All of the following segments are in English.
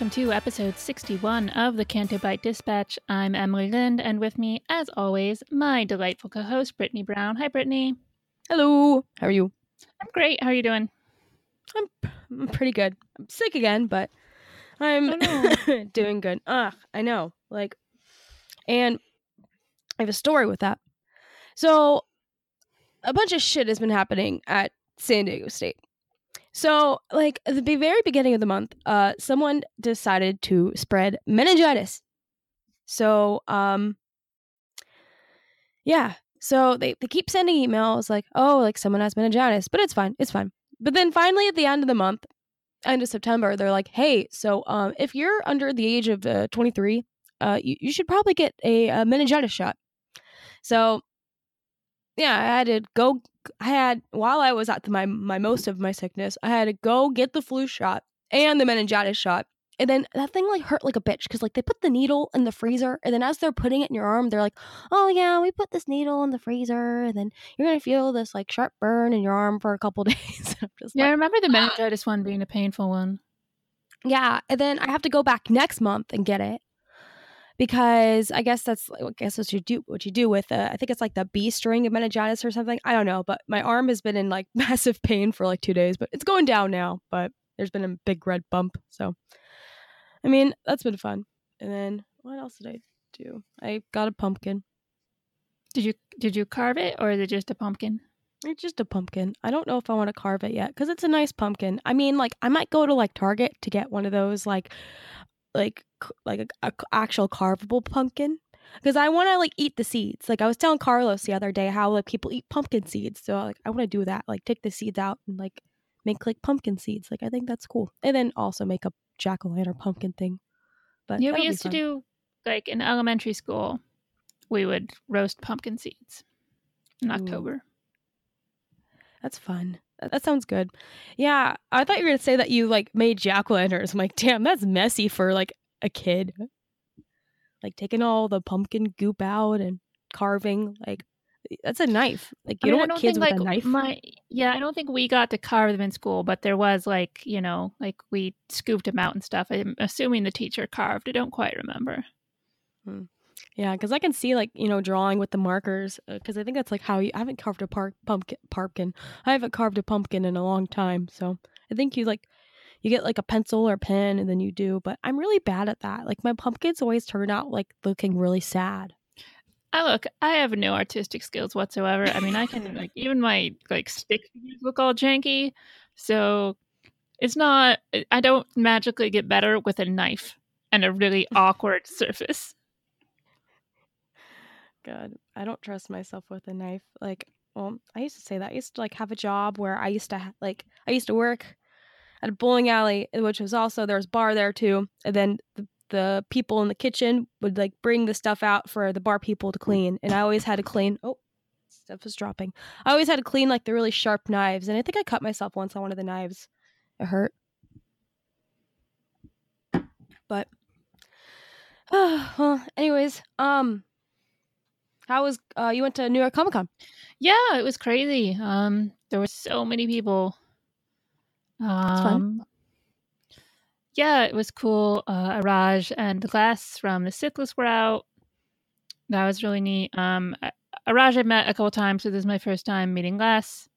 Welcome to episode 61 of the Canto Bight Dispatch. I'm Emily Lind, and with me, as always, my delightful co host, Brittani Brown. Hi, Brittani. Hello. How are you? I'm great. How are you doing? I'm, I'm pretty good. I'm sick again, but I'm Oh, doing good. Ugh, I know. Like, and I have a story with that. So, a bunch of shit has been happening at San Diego State. So, like the very beginning of the month, uh, someone decided to spread meningitis. So, um, yeah. So they, they keep sending emails like, oh, like someone has meningitis, but it's fine, it's fine. But then finally, at the end of the month, end of September, they're like, hey, so um, if you're under the age of uh, 23, uh, you, you should probably get a, a meningitis shot. So, yeah, I had to go. I had while I was at the, my my most of my sickness, I had to go get the flu shot and the meningitis shot. And then that thing like hurt like a bitch because like they put the needle in the freezer, and then as they're putting it in your arm, they're like, "Oh yeah, we put this needle in the freezer, and then you're gonna feel this like sharp burn in your arm for a couple days." Yeah, I remember the ah. meningitis one being a painful one. yeah, and then I have to go back next month and get it because I guess that's I guess what you do what you do with uh, I think it's like the B string of meningitis or something. I don't know, but my arm has been in like massive pain for like two days, but it's going down now. But there's been a big red bump, so I mean that's been fun. And then what else did I do? I got a pumpkin. Did you did you carve it, or is it just a pumpkin? It's just a pumpkin. I don't know if I want to carve it yet because it's a nice pumpkin. I mean, like I might go to like Target to get one of those like, like, like a, a actual carvable pumpkin because I want to like eat the seeds. Like I was telling Carlos the other day how like people eat pumpkin seeds, so like I want to do that. Like take the seeds out and like make like pumpkin seeds. Like I think that's cool, and then also make a jack o' lantern pumpkin thing. But Yeah, we used to do like in elementary school. We would roast pumpkin seeds in Ooh. October. That's fun. That, sounds good. Yeah, I thought you were gonna say that you like made jack o' lanterns. I'm like, damn, that's messy for like a kid. Like taking all the pumpkin goop out and carving. Like that's a knife. Like I you mean, I don't want kids think, with like, a knife. My yeah, I don't think we got to carve them in school, but there was like you know, like we scooped them out and stuff. I'm assuming the teacher carved. I don't quite remember. Hmm. Yeah, because I can see like you know drawing with the markers. Uh, because I think that's like how you. I haven't carved a par- pumpkin. Pumpkin. I haven't carved a pumpkin in a long time. So I think you like you get like a pencil or a pen and then you do. But I'm really bad at that. Like my pumpkins always turn out like looking really sad. I look, I have no artistic skills whatsoever. I mean, I can like even my like stick figures look all janky. So it's not. I don't magically get better with a knife and a really awkward surface. God, I don't trust myself with a knife. Like, well, I used to say that. I used to like have a job where I used to ha- like I used to work at a bowling alley, which was also there was bar there too. And then the, the people in the kitchen would like bring the stuff out for the bar people to clean, and I always had to clean. Oh, stuff is dropping. I always had to clean like the really sharp knives, and I think I cut myself once on one of the knives. It hurt. But, Oh, well, anyways, um, how was uh you went to New York Comic Con? Yeah, it was crazy. Um, there were so many people. Um, fun. Yeah, it was cool. Uh, Araj and Glass from the Sithless were out. That was really neat. Um, I- Raj I've met a couple times, so this is my first time meeting Les.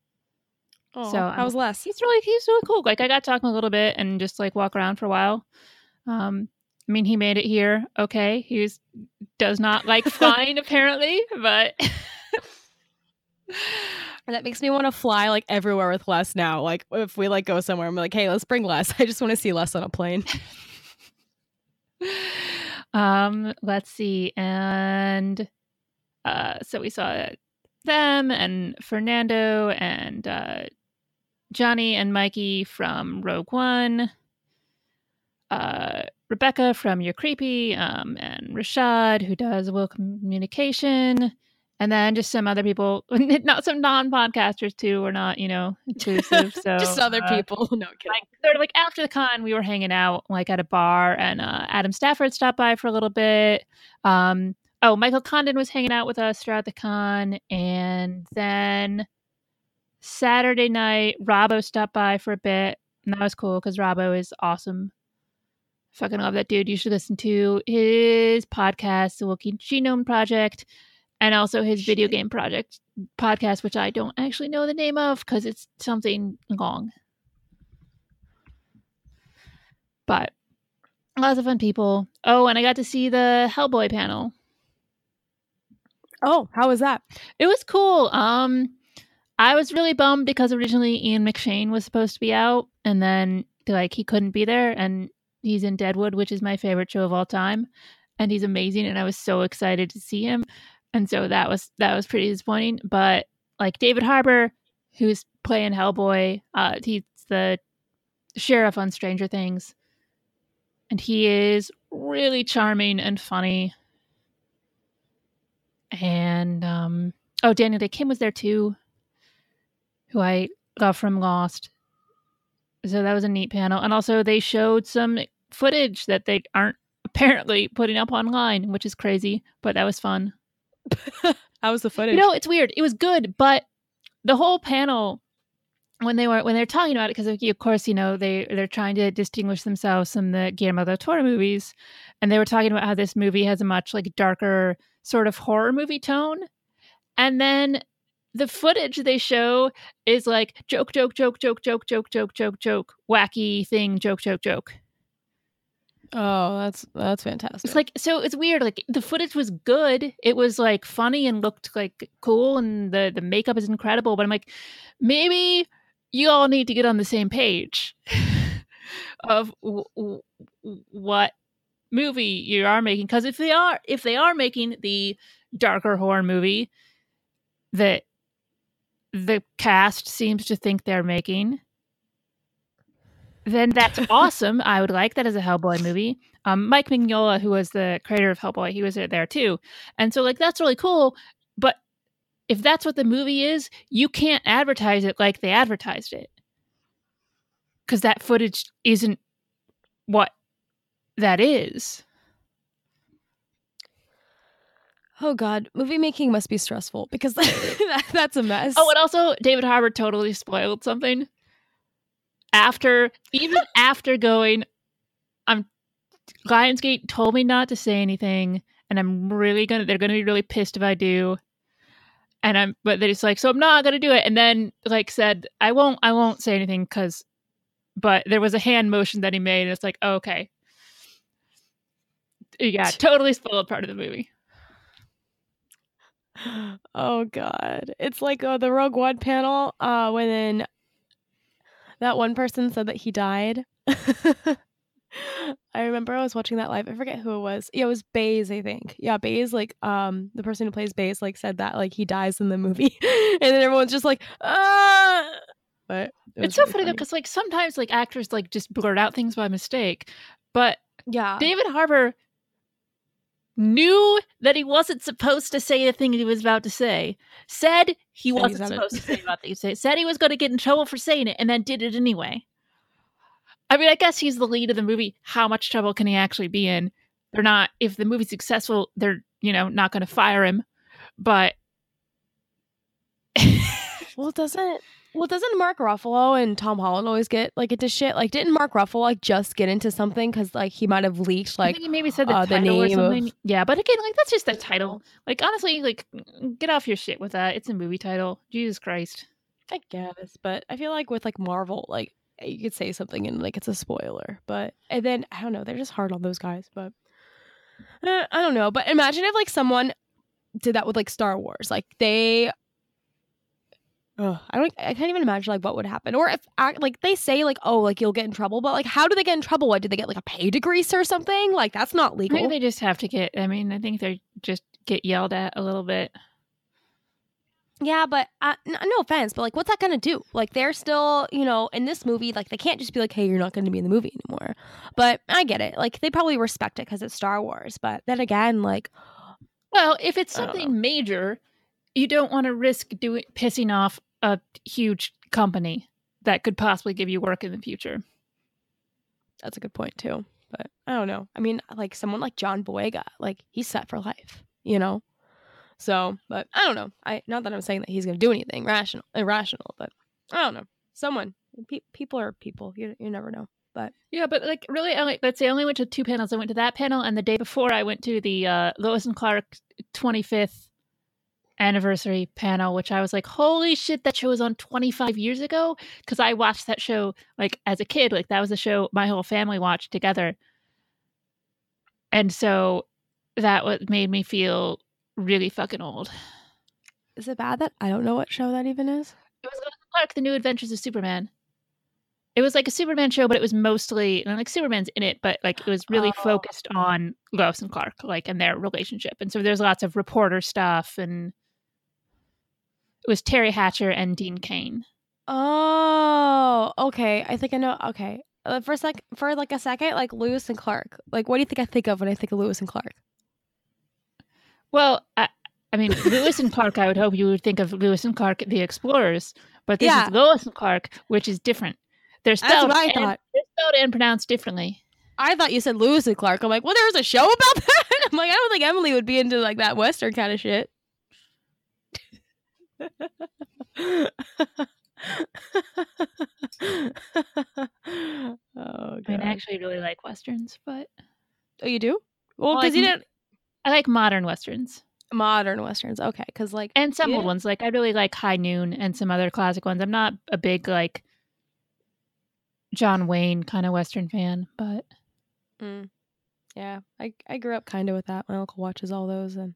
Oh, So, how was Les? He's really he's really cool. Like I got to talking a little bit and just like walk around for a while. Um, I mean, he made it here. Okay, he was, does not like flying apparently, but that makes me want to fly like everywhere with Les now. Like if we like go somewhere, I'm like, hey, let's bring Les. I just want to see Les on a plane. um, let's see, and uh, so we saw them and Fernando and uh, Johnny and Mikey from Rogue One. Uh, Rebecca from You're Creepy, um, and Rashad, who does Will Communication, and then just some other people, not some non-podcasters too. We're not, you know, inclusive. So just other uh, people. No kidding. like sort of like after the con, we were hanging out like at a bar, and uh, Adam Stafford stopped by for a little bit. Um, oh, Michael Condon was hanging out with us throughout the con, and then Saturday night, Robbo stopped by for a bit, and that was cool because Robbo is awesome. Fucking love that dude. You should listen to his podcast, The Wookiee Genome Project, and also his video game project podcast, which I don't actually know the name of because it's something long. But lots of fun people. Oh, and I got to see the Hellboy panel. Oh, how was that? It was cool. Um, I was really bummed because originally Ian McShane was supposed to be out, and then like he couldn't be there, and he's in Deadwood, which is my favorite show of all time, and he's amazing, and I was so excited to see him, and so that was that was pretty disappointing. But like David Harbour, who's playing Hellboy, uh, he's the sheriff on Stranger Things, and he is really charming and funny. And um, oh, Daniel Dae Kim was there too, who I got from Lost. So that was a neat panel, and also they showed some footage that they aren't apparently putting up online, which is crazy, but that was fun. How was the footage? You know, it's weird. It was good, but the whole panel when they were when they're talking about it because of course you know they they're trying to distinguish themselves from the Guillermo del Toro movies, and they were talking about how this movie has a much like darker sort of horror movie tone, and then the footage they show is like joke joke joke joke joke joke joke joke joke wacky thing joke joke joke. Oh, that's that's fantastic. It's like so it's weird. Like the footage was good. It was like funny and looked like cool, and the the makeup is incredible. But I'm like, maybe you all need to get on the same page of w- w- what movie you are making. Because if they are if they are making the darker horror movie that the cast seems to think they're making. Then that's awesome. I would like that as a Hellboy movie um, Mike Mignola, who was the creator of Hellboy, he was there too. And so, like, that's really cool. But if that's what the movie is, you can't advertise it like they advertised it. Because that footage isn't what that is. oh God, movie making must be stressful because that, that's a mess. Oh, and also, David Harbour totally spoiled something. After, even after going, I'm Lionsgate told me not to say anything, and I'm really gonna. They're gonna be really pissed if I do. And I'm, but they're just like, so I'm not gonna do it. And then like said, I won't. I won't say anything because. But there was a hand motion that he made, and it's like, oh, okay, yeah, totally spoiled part of the movie. oh God, it's like uh, the Rogue One panel uh, when that one person said that he died. I remember I was watching that live. I forget who it was. Yeah, it was Baze, I think. Yeah, Baze, like um the person who plays Baze, like said that like he dies in the movie, and then everyone's just like ah. But it It's so really funny though, because like sometimes like actors like just blurt out things by mistake, but yeah, David Harbour knew that he wasn't supposed to say the thing he was about to say. Said he And wasn't said it. supposed to say about the say. Said he was going to get in trouble for saying it, and then did it anyway. I mean, I guess he's the lead of the movie. How much trouble can he actually be in? They're not. If the movie's successful, they're you know not going to fire him. But well, doesn't Well, doesn't Mark Ruffalo and Tom Holland always get like into shit? Like, didn't Mark Ruffalo like just get into something because like he might have leaked I like think he maybe said the uh, the name of- Yeah, but again, like that's just the title. Like honestly, like get off your shit with that. It's a movie title. Jesus Christ. I guess, but I feel like with like Marvel, like you could say something and like it's a spoiler, but and then I don't know, they're just hard on those guys. But eh, I don't know. But imagine if like someone did that with like Star Wars, like they. Ugh, I don't. I can't even imagine like what would happen, or if like they say like oh like you'll get in trouble, but like how do they get in trouble? What did they get like a pay decrease or something? Like that's not legal. They just have to get. I mean, I think they just get yelled at a little bit. Yeah, but uh, n- no offense, but like, what's that gonna do? Like, they're still, you know, in this movie, like, they can't just be like, "Hey, you're not going to be in the movie anymore." But I get it. Like, they probably respect it because it's Star Wars. But then again, like, Well, if it's something major, you don't want to risk doing pissing off a huge company that could possibly give you work in the future. that's a good point too. But I don't know. I mean, like someone like John Boyega, like he's set for life, you know. So, but I don't know. I not that I'm saying that he's going to do anything rational, irrational, but I don't know. Someone, pe- people are people. You you never know. But yeah, but like really, I like let's say I only went to two panels. I went to that panel, and the day before, I went to the uh, Lois and Clark 25th anniversary panel, which I was like, "Holy shit, that show was on 25 years ago!" Because I watched that show like as a kid. Like that was a show my whole family watched together, and so that what made me feel really fucking old. Is it bad that I don't know what show that even is? It was Clark: The New Adventures of Superman. It was like a Superman show, but it was mostly like Superman's in it, but like it was really Oh. focused on Lois and Clark, like and their relationship. And so there's lots of reporter stuff, and it was Teri Hatcher and Dean Cain. Oh, okay. I think I know. Okay, uh, for a sec, for like a second, like Lewis and Clark. Like, what do you think I think of when I think of Lewis and Clark? Well, I, I mean Lewis and Clark. I would hope you would think of Lewis and Clark, the Explorers, but this Yeah. is Lewis and Clark, which is different. They're That's what I and, thought. they're spelled and pronounced differently. I thought you said Lewis and Clark. I'm like, well, there was a show about that. I'm like, I don't think Emily would be into like that Western kind of shit. Oh I mean, I actually really like westerns, but oh, you do? Well, Well, because I you didn't I like modern westerns. modern westerns. Okay, because like and some old ones like i really like high noon and some other classic ones i'm not a big like john wayne kind of western fan but Mm. Yeah, I I grew up kind of with that. My uncle watches all those, and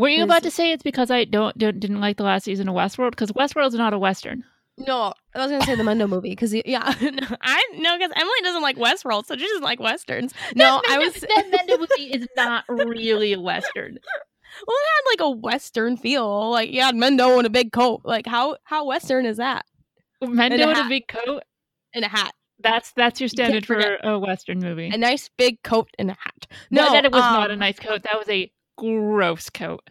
were you about to say it's because i don't, don't didn't like the last season of westworld because westworld's not a western no, I was gonna say the Mendo movie because yeah, no, I no because Emily doesn't like Westworld, so she doesn't like westerns. No, That I Mendo- was that Mendo movie is not really a western well, it had like a western feel. Like you had Mendo in a big coat. Like how how western is that? Mendo in a hat. big coat and a hat, that's that's your standard for a western movie a nice big coat and a hat. no No, that it was not a um, nice coat that was a gross coat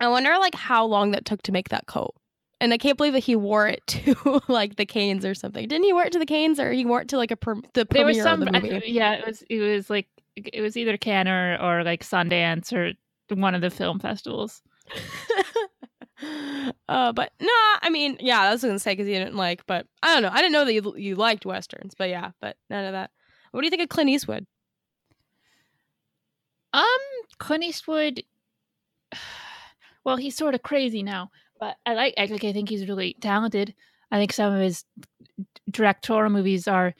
I wonder like how long that took to make that coat. And I can't believe that he wore it to like the Canes or something. Didn't he wear it to the Canes or he wore it to like a pre- the there premiere was some of the I- movie? yeah it was it was like it was either Cannes or, or like Sundance or one of the film festivals. uh, but no, I mean, yeah, I was gonna say because you didn't like, but I don't know. I didn't know that you you liked westerns, but yeah, but none of that. What do you think of Clint Eastwood? Um, Clint Eastwood. Well, he's sort of crazy now, but I like. I think he's really talented. I think some of his directorial movies are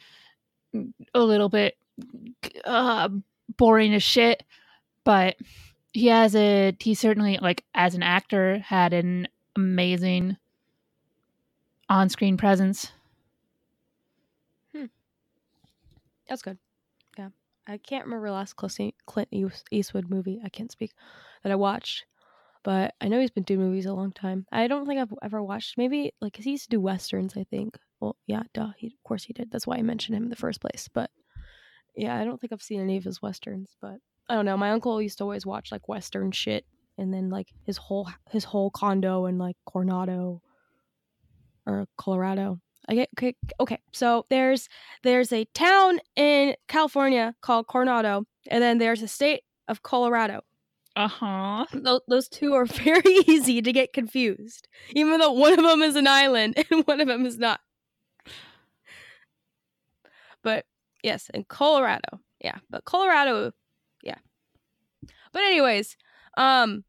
a little bit uh, boring as shit, but he has a. He certainly like as an actor had an amazing on-screen presence. Hmm. That's good. I can't remember the last Clint Clint Eastwood movie. I can't speak that I watched, but I know he's been doing movies a long time. I don't think I've ever watched. Maybe like 'cause he used to do westerns. I think. Well, yeah, duh. He, of course he did. That's why I mentioned him in the first place. But yeah, I don't think I've seen any of his westerns. But I don't know. My uncle used to always watch like western shit, and then like his whole his whole condo in like Coronado or Colorado. Get okay. Okay, so there's there's a town in California called Coronado, and then there's a state of Colorado. Uh huh. Tho- those two are very easy to get confused, even though one of them is an island and one of them is not. But yes, in Colorado, yeah. But Colorado, yeah. But anyways, um,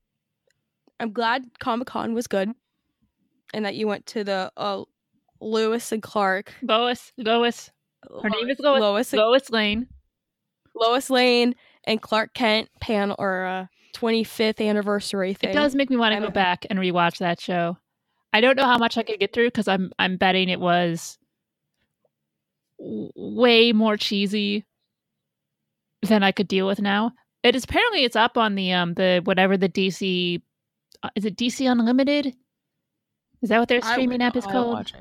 I'm glad Comic Con was good, and that you went to the uh, Lewis and Clark. Lois, Lois, her name is Lois. Lois, and- Lois Lane. Lois Lane and Clark Kent panel or uh, 25th anniversary thing. It does make me want to go back and rewatch that show. I don't know how much I could get through because I'm I'm betting it was w- way more cheesy than I could deal with now. It is apparently it's up on the um the whatever the DC uh, is it DC Unlimited? Is that what their I streaming would- app is I don't called?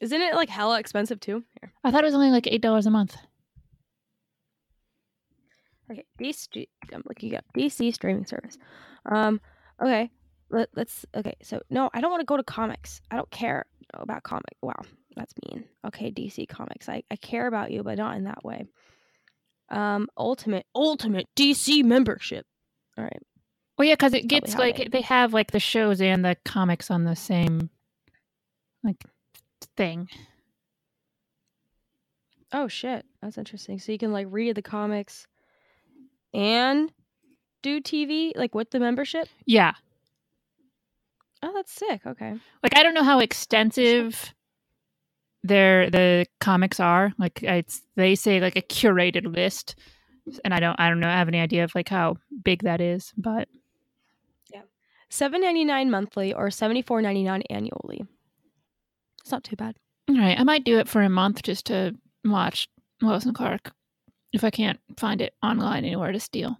Isn't it like hella expensive too? Here. I thought it was only like eight dollars a month. Okay, DC. I'm looking up DC streaming service. Um. Okay. Let, let's. Okay. So no, I don't want to go to comics. I don't care about comic. Wow, that's mean. Okay, DC Comics. I I care about you, but not in that way. Um. Ultimate. Ultimate DC membership. All right. Well, yeah, because it gets like they- they have like the shows and the comics on the same like thing. Oh shit, that's interesting. So you can like read the comics and do TV like with the membership. Yeah, Oh, that's sick. Okay. like I don't know how extensive their the comics are. Like it's they say like a curated list, and I don't I don't know I have any idea of like how big that is, but yeah. Seven ninety nine monthly or seventy four ninety nine annually. It's not too bad. all right, I might do it for a month just to watch Lois and Clark if I can't find it online anywhere to steal,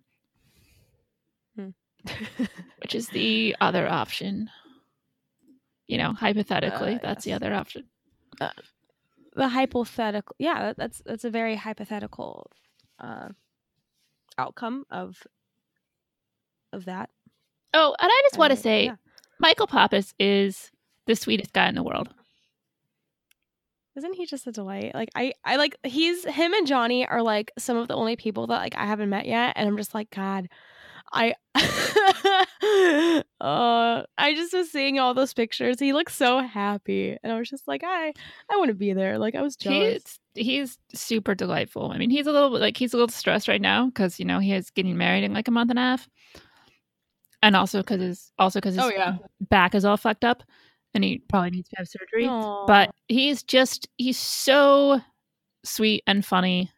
which is the other option. You know, hypothetically, Uh, that's the other option. the hypothetical, yeah, that, that's that's a very hypothetical uh, outcome of of that. Oh, and I just want to Uh, say, yeah. Michael Pappas is the sweetest guy in the world. Isn't he just a delight? Like I, I like he's him and Johnny are like some of the only people that like I haven't met yet, and I'm just like God, I, uh, I just was seeing all those pictures. He looks so happy, and I was just like, I, I want to be there. Like I was jealous. He's he's super delightful. I mean, he's a little like he's a little stressed right now because you know he is getting married in like a month and a half, and also because his also because his Oh, yeah. back is all fucked up, and he probably needs to have surgery. Aw. But he's just he's so sweet and funny,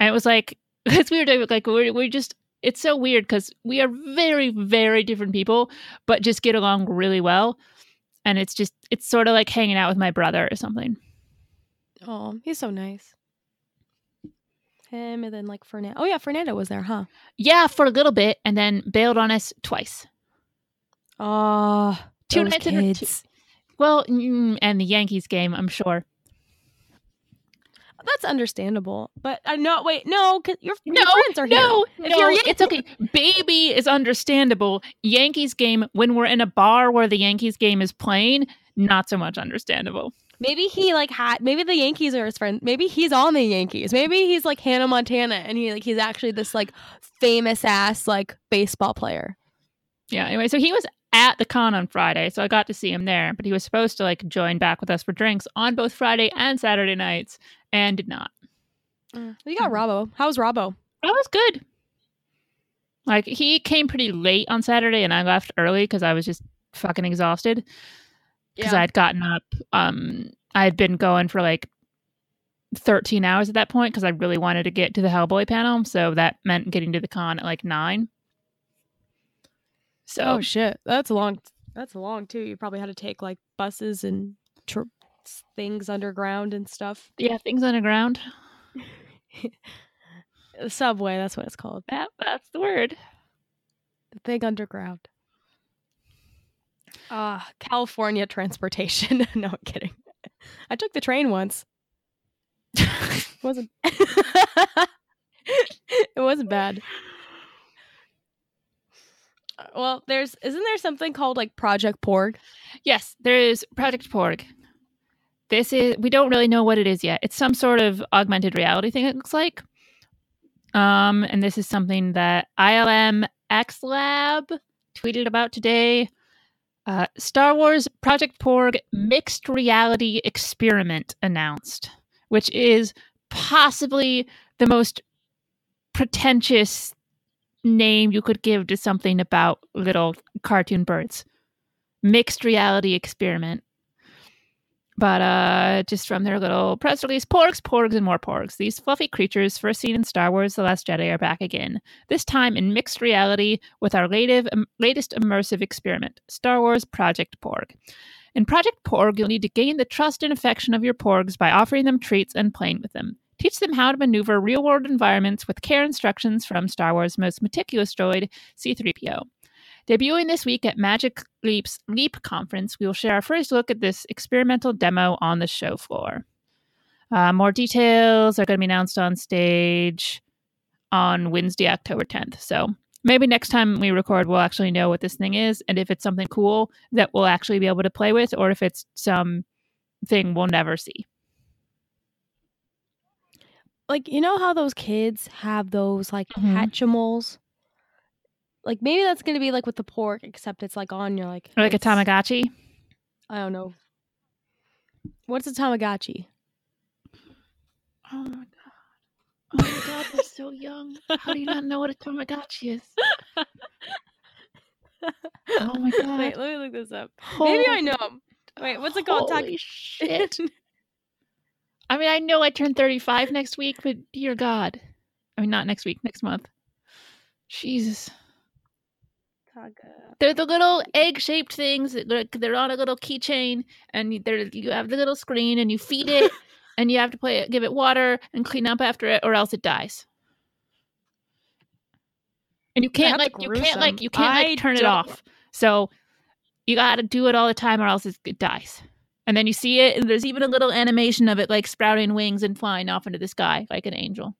and it was like it's weird. Like we're we're just it's so weird because we are very very different people, but just get along really well, and it's just it's sort of like hanging out with my brother or something. oh, he's so nice. Him and then like Fernando. Oh yeah, Fernando was there, huh? Yeah, for a little bit, and then bailed on us twice. Oh, Two those nights in a- kids. Well, and the Yankees game, I'm sure. That's understandable, but uh, I know. Wait, no, cause your, your No, friends are no, here. If no, you're it's okay. Baby is understandable. Yankees game when we're in a bar where the Yankees game is playing, not so much understandable. Maybe he like had. Maybe the Yankees are his friend. Maybe he's on the Yankees. Maybe he's like Hannah Montana, and he like he's actually this like famous ass like baseball player. Yeah. Anyway, so he was at the con on Friday, so I got to see him there. But he was supposed to like join back with us for drinks on both Friday and Saturday nights, and did not. You got Robbo. was Robbo? That was good. Like he came pretty late on Saturday, and I left early because I was just fucking exhausted. Because I had gotten up. Um, I had been going for like thirteen hours at that point because I really wanted to get to the Hellboy panel, so that meant getting to the con at like nine. So Oh shit, that's long. That's long too. You probably had to take like buses and tr- things underground and stuff. yeah, things underground. The subway, that's what it's called. That that's the word. The thing underground. Ah, California transportation. no, I'm kidding. I took the train once. It wasn't it wasn't bad. Well, there's isn't there something called like Project Porg? Yes, there is Project Porg. This is we don't really know what it is yet. It's some sort of augmented reality thing. It looks like, Um, and this is something that ILM X Lab tweeted about today. Uh, Star Wars Project Porg mixed reality experiment announced, which is possibly the most pretentious name you could give to something about little cartoon birds. Mixed reality experiment. But uh, just from their little press release, porgs, porgs, and more porgs. These fluffy creatures, first seen in Star Wars The Last Jedi, are back again. This time in mixed reality with our latest, um, latest immersive experiment, Star Wars Project Porg. In Project Porg, you'll need to gain the trust and affection of your porgs by offering them treats and playing with them. Teach them how to maneuver real world environments with care instructions from Star Wars' most meticulous droid, C3PO. Debuting this week at Magic Leap's Leap Conference, we will share our first look at this experimental demo on the show floor. Uh, more details are going to be announced on stage on Wednesday, October 10th. So maybe next time we record, we'll actually know what this thing is and if it's something cool that we'll actually be able to play with or if it's some thing we'll never see. Like you know how those kids have those like Mhm. Hatchimals? Like maybe that's gonna be like with the porg, except it's like on your like Or like a it's- Tamagotchi. I don't know. What's a Tamagotchi? Oh my god. Oh my god, they're so young. How do you not know what a Tamagotchi is? Oh my god. Wait, let me look this up. Maybe I know. Wait, what's it called? Holy Tag- shit. I mean, I know I turn 35 next week, but dear God. I mean, not next week, next month. Jesus. Taga- They're the little egg shaped things. that They're, they're on a little keychain, and you- they're, you have the little screen, and you feed it, and you have to play it, give it water, and clean up after it, or else it dies. And you can't That's like you can't like you can't like I turn it off. So you got to do it all the time, or else it dies. And then you see it, and there's even a little animation of it like sprouting wings and flying off into the sky like an angel.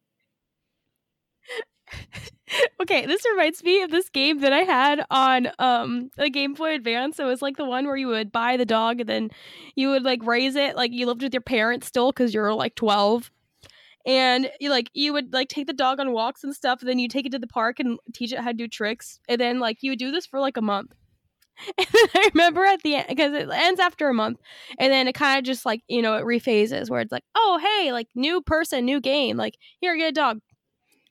okay, this reminds me of this game that I had on um a Game Boy Advance. It was like the one where you would buy the dog and then you would like raise it like you lived with your parents still because you're like 12. And you like you would like take the dog on walks and stuff, and then you take it to the park and teach it how to do tricks. And then like you would do this for like a month. And then I remember at the end because it ends after a month, and then it kind of just like you know it rephases where it's like, oh hey, like new person, new game, like here get a dog.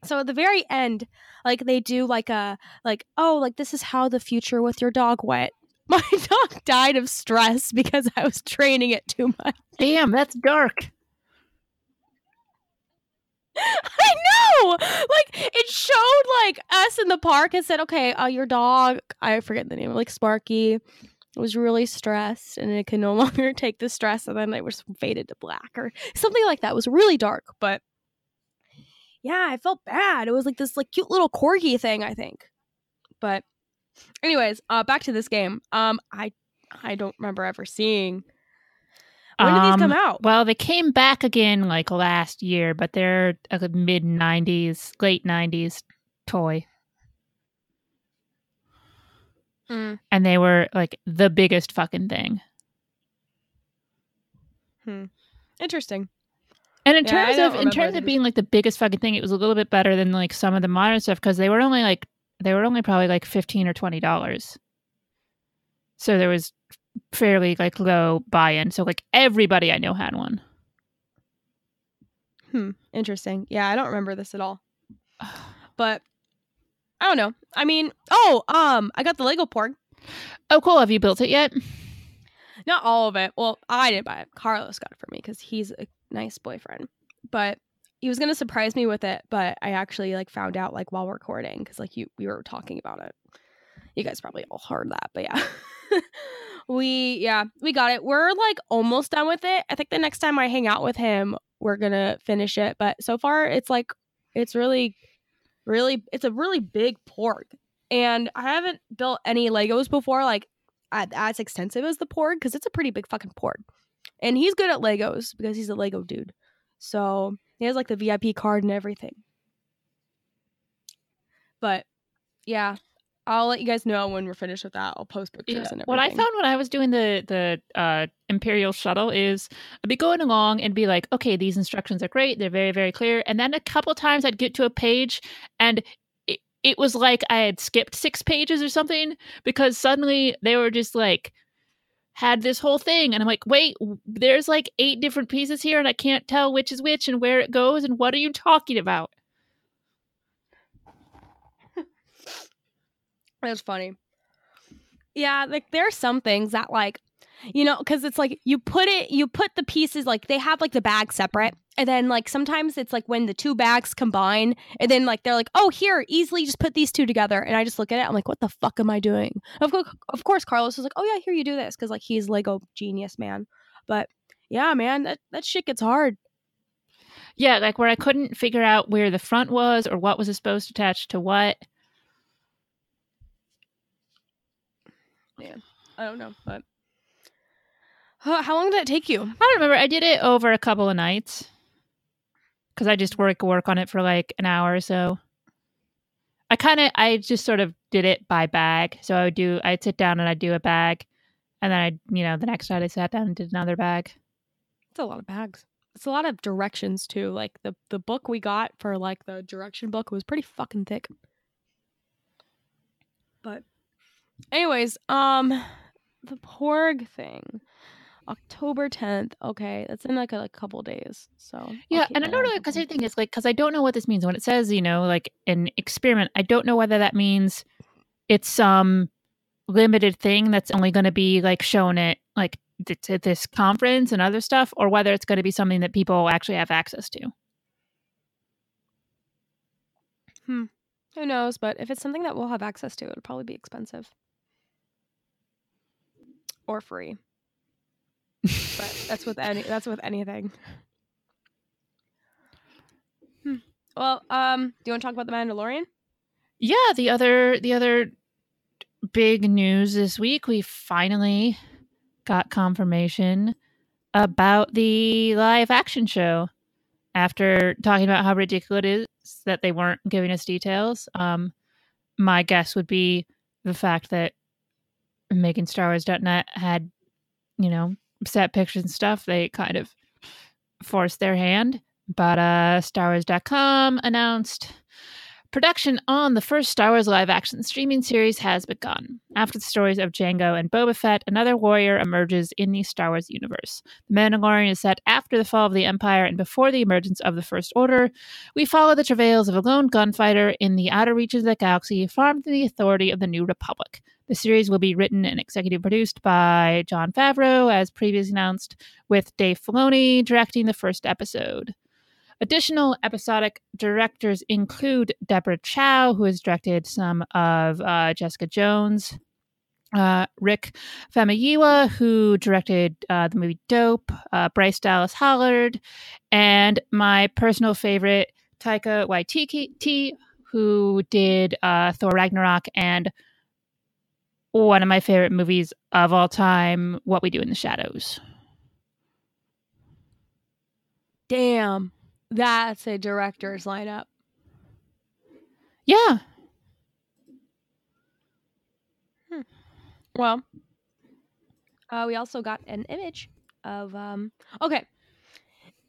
So at the very end, like they do like a like oh like this is how the future with your dog went. My dog died of stress because I was training it too much. Damn, that's dark. I know. Like it showed like us in the park and said, "Okay, uh, your dog, I forget the name, like Sparky, was really stressed and it can no longer take the stress, and then it was faded to black or something like that. It was really dark, but yeah, I felt bad. It was like this like cute little corgi thing, I think. But anyways, uh, back to this game. Um, I I don't remember ever seeing. When did these come Um, out? Well, they came back again like last year, but they're a mid 90s, late 90s toy. Mm, And they were like the biggest fucking thing. interesting. And in Yeah, terms of in terms of being like the biggest fucking thing, it was a little bit better than like some of the modern stuff because they were only like they were only probably like fifteen or twenty dollars. So there was fairly like low buy-in. So like everybody I know had one. Hmm. Interesting. Yeah, I don't remember this at all. But I don't know. I mean, oh, um, I got the Lego porg. Oh, cool! Have you built it yet? Not all of it. Well, I didn't buy it. Carlos got it for me because he's a nice boyfriend. But he was gonna surprise me with it. But I actually like found out like while recording because like you we were talking about it. You guys probably all heard that, but yeah. we yeah we got it. We're like almost done with it. I think the next time I hang out with him, we're gonna finish it. But so far, it's like it's really, really it's a really big porg. And I haven't built any Legos before, like as, extensive as the porg, because it's a pretty big fucking porg. And he's good at Legos because he's a Lego dude. So he has like the VIP card and everything. But yeah, I'll let you guys know when we're finished with that. I'll post pictures Yeah. and everything. What I found when I was doing the the uh, Imperial shuttle is I'd be going along and be like, okay, these instructions are great, they're very very clear, and then a couple times I'd get to a page and it, it was like I had skipped six pages or something because suddenly they were just like had this whole thing and I'm like, wait, there's like eight different pieces here and I can't tell which is which and where it goes and what are you talking about? That's funny. Yeah, like there's some things that like you know because it's like you put it you put the pieces like they have like the bag separate and then like sometimes it's like when the two bags combine and then like they're like oh here easily just put these two together and i just look at it i'm like what the fuck am i doing of course of course carlos was like oh yeah here you do this because like he's lego genius man but yeah man that, that shit gets hard Yeah, like where I couldn't figure out where the front was or what was supposed to attach to what. I don't know but how, how long did it take you I don't remember. I did it over a couple of nights because I just work work on it for like an hour or so. I kind of I just sort of did it by bag. So I would do I'd sit down and I'd do a bag, and then I you know the next night I sat down and did another bag. It's a lot of bags. It's a lot of directions too. Like the the book we got for like the direction book was pretty fucking thick. But anyways, um the Porg thing. October 10th. Okay, that's in like a, like, couple days. So Yeah, and I don't know because the thing is like because I don't know what this means when it says you know like an experiment. I don't know whether that means it's some limited thing that's only going to be like shown at like th- at this conference and other stuff, or whether it's going to be something that people actually have access to. Hmm. Who knows, but if it's something that we'll have access to, it'll probably be expensive. Or free. but that's with any that's with anything. Hmm. Well, um, do you want to talk about the Mandalorian? Yeah, the other the other big news this week, we finally got confirmation about the live action show. After talking about how ridiculous it is that they weren't giving us details, um, my guess would be the fact that making Star Wars.net had, you know, set pictures and stuff. They kind of forced their hand. But uh, Star Wars.com announced Production on the first Star Wars live action streaming series has begun. After the stories of Jango and Boba Fett, another warrior emerges in the Star Wars universe. The Mandalorian is set after the fall of the Empire and before the emergence of the First Order. We follow the travails of a lone gunfighter in the outer reaches of the galaxy, farmed to the authority of the New Republic. The series will be written and executive produced by Jon Favreau, as previously announced, with Dave Filoni directing the first episode. Additional episodic directors include Deborah Chow, who has directed some of uh, Jessica Jones, uh, Rick Famuyiwa, who directed uh, the movie Dope, uh, Bryce Dallas Howard, and my personal favorite, Taika Waititi, who did uh, Thor Ragnarok and one of my favorite movies of all time, What We Do in the Shadows. Damn, that's a director's lineup. Yeah, Well, uh, we also got an image of um. Okay,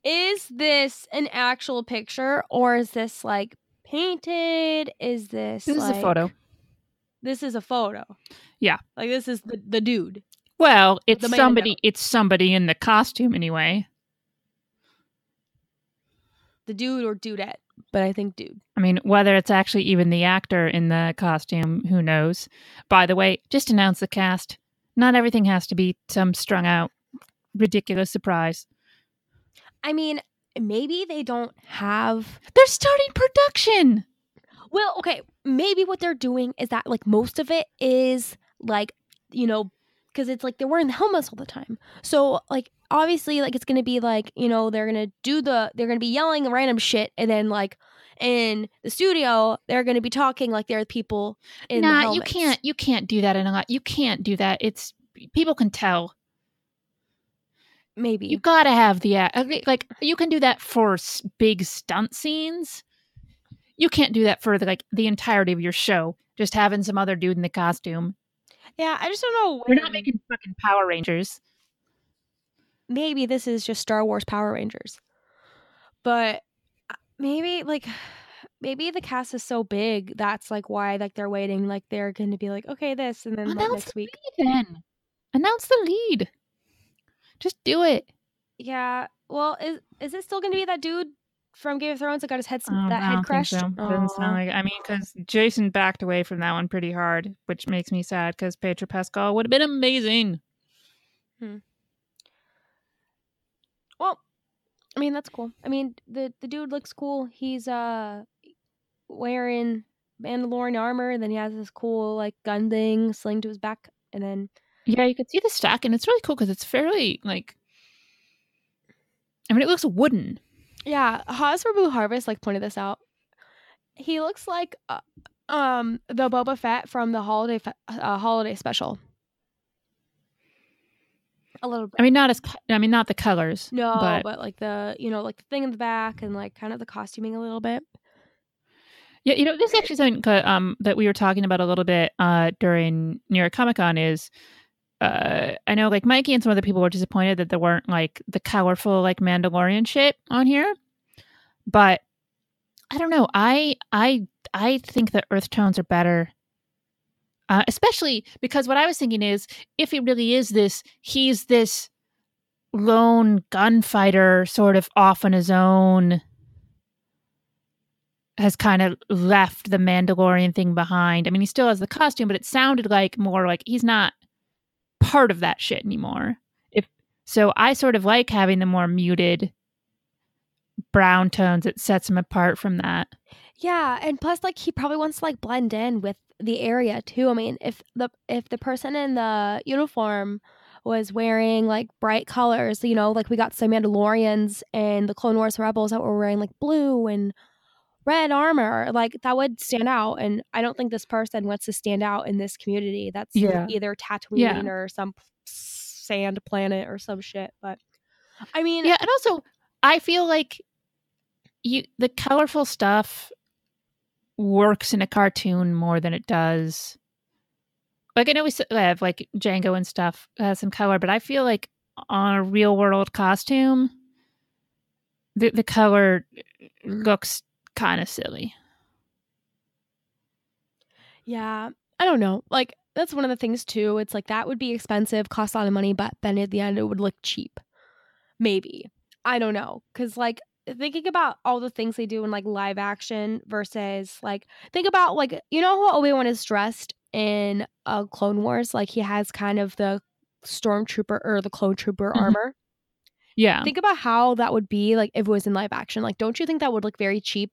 is this an actual picture or is this like painted? Is this this is a photo. This is a photo. Yeah. like this is the the dude. Well, it's somebody. It's somebody in the costume anyway. The dude or dudette, but I think dude. I mean, whether it's actually even the actor in the costume, who knows? By the way, just announce the cast. Not everything has to be some strung out, ridiculous surprise. I mean, maybe they don't have. They're starting production. Well, okay, maybe what they're doing is that like most of it is like you know because it's like they're wearing the helmets all the time. So like obviously like it's gonna be like you know they're gonna do the they're gonna be yelling random shit and then like in the studio they're gonna be talking like they're people in the nah, you can't. You can't do that in a lot. You can't do that. It's people can tell. maybe You gotta have the act. okay, Like you can do that for big stunt scenes. you can't do that for the, like the entirety of your show. Just having some other dude in the costume. Yeah, I just don't know. We're not making fucking Power Rangers. Maybe this is just Star Wars Power Rangers. But uh, maybe like maybe the cast is so big that's like why like they're waiting like they're going to be like okay this and then like, next the week. then. Announce the lead. Just do it. Yeah. Well, is is it still going to be that dude from Game of Thrones that got his head Um, that I head crushed? so. Doesn't sound like. I mean, because Jason backed away from that one pretty hard, which makes me sad. Because Pedro Pascal would have been amazing. Well, I mean that's cool. I mean the the dude looks cool. He's uh wearing Mandalorian armor, and then he has this cool like gun thing sling to his back, and then Yeah, you could see the stack, and it's really cool because it's fairly like. I mean, it looks wooden. yeah, Haas for Blue Harvest like pointed this out. He looks like uh, um the Boba Fett from the holiday fe- uh, holiday special. A little bit. I mean, not as. I mean, not the colors. No, but, but, like the you know like the thing in the back and like kind of the costuming a little bit. yeah, you know, this is actually something um that we were talking about a little bit uh during New York Comic Con is. Uh, I know, like Mikey and some other people were disappointed that there weren't like the colorful like Mandalorian shit on here, but I don't know. I I I think the earth tones are better. Uh, especially because what I was thinking is if he really is this, he's this lone gunfighter sort of off on his own, has kind of left the Mandalorian thing behind. I mean, he still has the costume, but it sounded like more like he's not part of that shit anymore. If so, I sort of like having the more muted brown tones. It sets him apart from that. Yeah, and plus like he probably wants to like blend in with the area too. I mean, if the if the person in the uniform was wearing like bright colors, you know, like we got some Mandalorians and the Clone Wars rebels that were wearing like blue and red armor, like that would stand out. And I don't think this person wants to stand out in this community. That's Yeah. either Tatooine Yeah. or some sand planet or some shit. But I mean, Yeah, and also I feel like you the colorful stuff works in a cartoon more than it does. Like I know we have like Jango and stuff has some color, but I feel like on a real world costume, the the color looks kind of silly. Yeah, I don't know. Like that's one of the things too. It's like that would be expensive, cost a lot of money, but then at the end it would look cheap. Maybe. I don't know. Cause like thinking about all the things they do in like live action versus like think about like you know how Obi-Wan is dressed in uh Clone Wars? Like he has kind of the stormtrooper or the clone trooper Mhm. armor. Yeah. Think about how that would be like if it was in live action. Like don't you think that would look very cheap?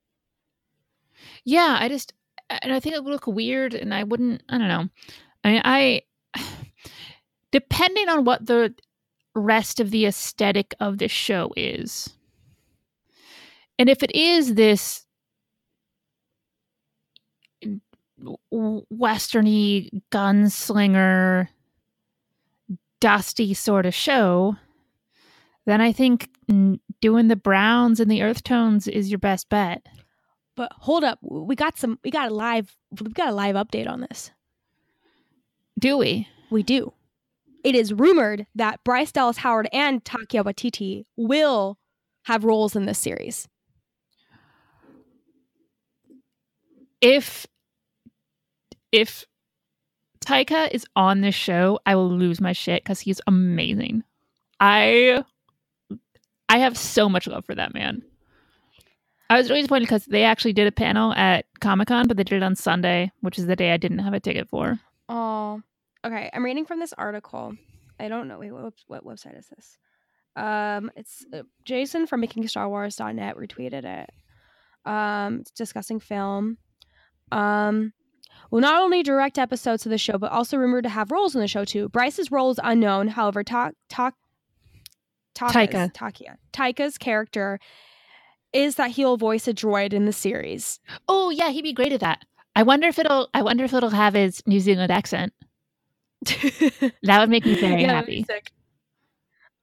Yeah, I just and I think it would look weird and I wouldn't I don't know. I mean I depending on what the rest of the aesthetic of the show is. And if it is this westerny gunslinger dusty sort of show, then I think doing the browns and the earth tones is your best bet. But hold up, we got some we got a live we got a live update on this. Do we? We do. It is rumored that Bryce Dallas Howard and Takia Waititi will have roles in this series. If if Taika is on this show, I will lose my shit because he's amazing. I I have so much love for that man. I was really disappointed because they actually did a panel at Comic Con, but they did it on Sunday, which is the day I didn't have a ticket for. Oh, okay. I'm reading from this article. I don't know. Wait, what, what website is this? Um, it's uh, Jason from MakingStarWars.net retweeted it. Um, it's discussing film. Um, will not only direct episodes of the show, but also rumored to have roles in the show too. Bryce's role is unknown. However, talk talk. Taika. Takia Taika's character is that he'll voice a droid in the series. Oh yeah, he'd be great at that. I wonder if it'll. I wonder if it'll have his New Zealand accent. That would make me very Yeah, happy. sick.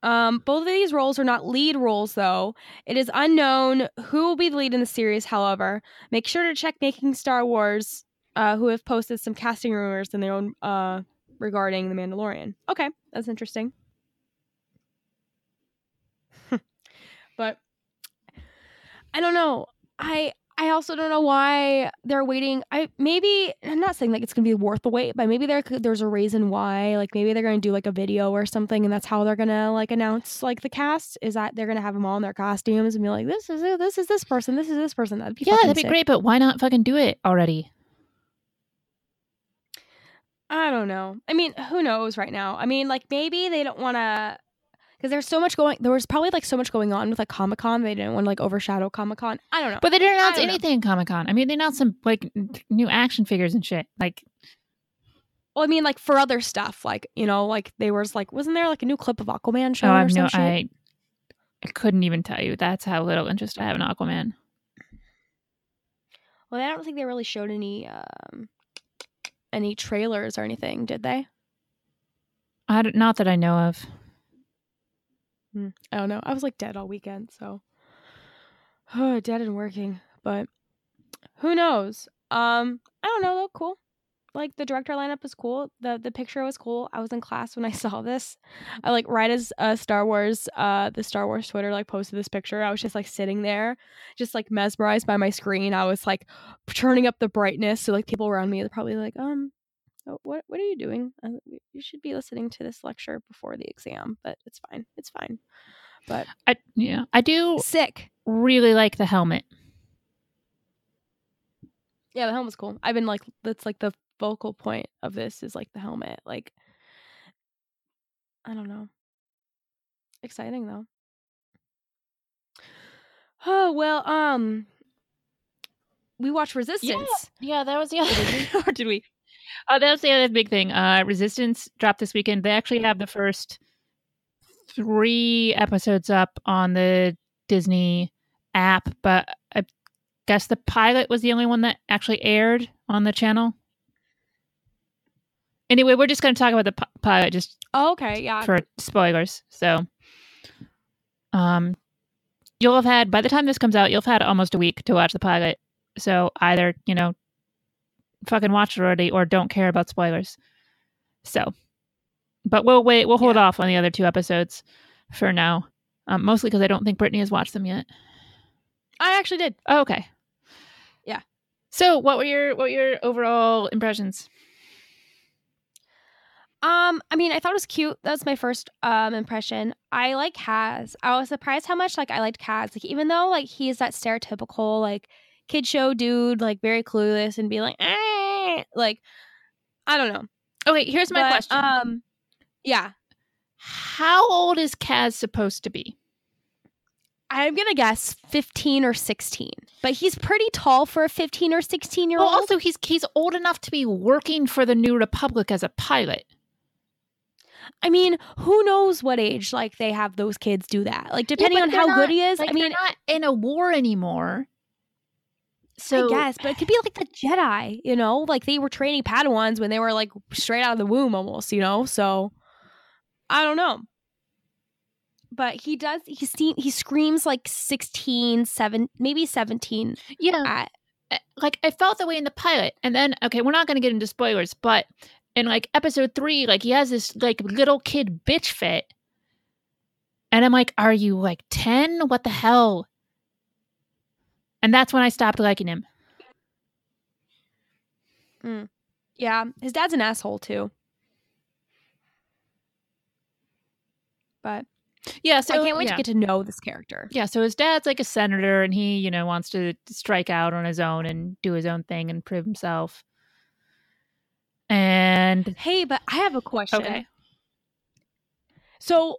Um, both of these roles are not lead roles, though. It is unknown who will be the lead in the series. However, make sure to check Making Star Wars, uh, who have posted some casting rumors in their own uh, regarding the Mandalorian. Okay, that's interesting. but I don't know. I I also don't know why they're waiting. I maybe I'm not saying like it's gonna be worth the wait, but maybe there could, there's a reason why. Like maybe they're gonna do like a video or something, and that's how they're gonna like announce like the cast. Is that they're gonna have them all in their costumes and be like, this is it, this is this person, this is this person. That'd be Yeah, that'd be sick. great, but why not fucking do it already? I don't know. I mean, who knows right now? I mean, like maybe they don't want to because there's so much going. There was probably like so much going on with like Comic Con. They didn't want to like overshadow Comic Con. I don't know. But they didn't announce anything Comic Con. I mean, they announced some like n- new action figures and shit. Like, well, I mean, like for other stuff, like you know, like they was like, wasn't there like a new clip of Aquaman oh, I or have some no, shit? I, I couldn't even tell you. That's how little interest I have in Aquaman. Well, I don't think they really showed any um any trailers or anything, did they? I don't, not that I know of. Hmm, I don't know. I was like dead all weekend, so oh, dead and working. But who knows? Um, I don't know though. Cool. Like the director lineup is cool. the The picture was cool. I was in class when I saw this. I like right as uh, Star Wars, uh, the Star Wars Twitter like posted this picture. I was just like sitting there, just like mesmerized by my screen. I was like turning up the brightness, so like people around me are probably like, um, oh, what what are you doing? Uh, you should be listening to this lecture before the exam, but it's fine. It's fine. But I yeah, I do sick. really like the helmet. Yeah, the helmet's cool. I've been like, that's like the focal point of this is like the helmet. Like, I don't know. Exciting though. Oh well, um, we watched Resistance. Yeah, that was the other. or did we? Oh, that's the other big thing. Uh, Resistance dropped this weekend. They actually have the first three episodes up on the Disney app, but I guess the pilot was the only one that actually aired on the channel. Anyway, we're just going to talk about the pi- pilot just Oh, okay, yeah. for spoilers. So, um, you'll have had by the time this comes out, you'll have had almost a week to watch the pilot. So either you know, fucking watch it already, or don't care about spoilers. So, but we'll wait. We'll hold Yeah. off on the other two episodes for now, um, mostly because I don't think Brittani has watched them yet. I actually did. Oh, okay. Yeah. So, what were your what were your overall impressions? Um, I mean, I thought it was cute. That's my first um impression. I like Kaz. I was surprised how much like I liked Kaz. Like even though like he's that stereotypical like kid show dude, like very clueless and be like, eh, like I don't know. Okay, here's my But, question: Um, yeah, How old is Kaz supposed to be? I'm gonna guess 15 or 16, but he's pretty tall for a 15 or 16 year Well, old. also he's he's old enough to be working for the New Republic as a pilot. I mean, who knows what age like they have those kids do that? Like depending but on how not- good he is. Like, I mean, not in a war anymore. So I guess, but it could be like the Jedi, you know, like they were training Padawans when they were like straight out of the womb almost, you know. So I don't know, but he does. He se- he screams like 16, 7, maybe seventeen. yeah, At, uh, like I felt that way in the pilot, and then okay, we're not going to get into spoilers, but in like episode three, like he has this like little kid bitch fit, and I'm like, are you like ten? What the hell? And that's when I stopped liking him. Mm. yeah, his dad's an asshole too. But Yeah, so I can't wait yeah. to get to know this character. Yeah, so his dad's like a senator and he, you know, wants to strike out on his own and do his own thing and prove himself. And Hey, but I have a question. okay. So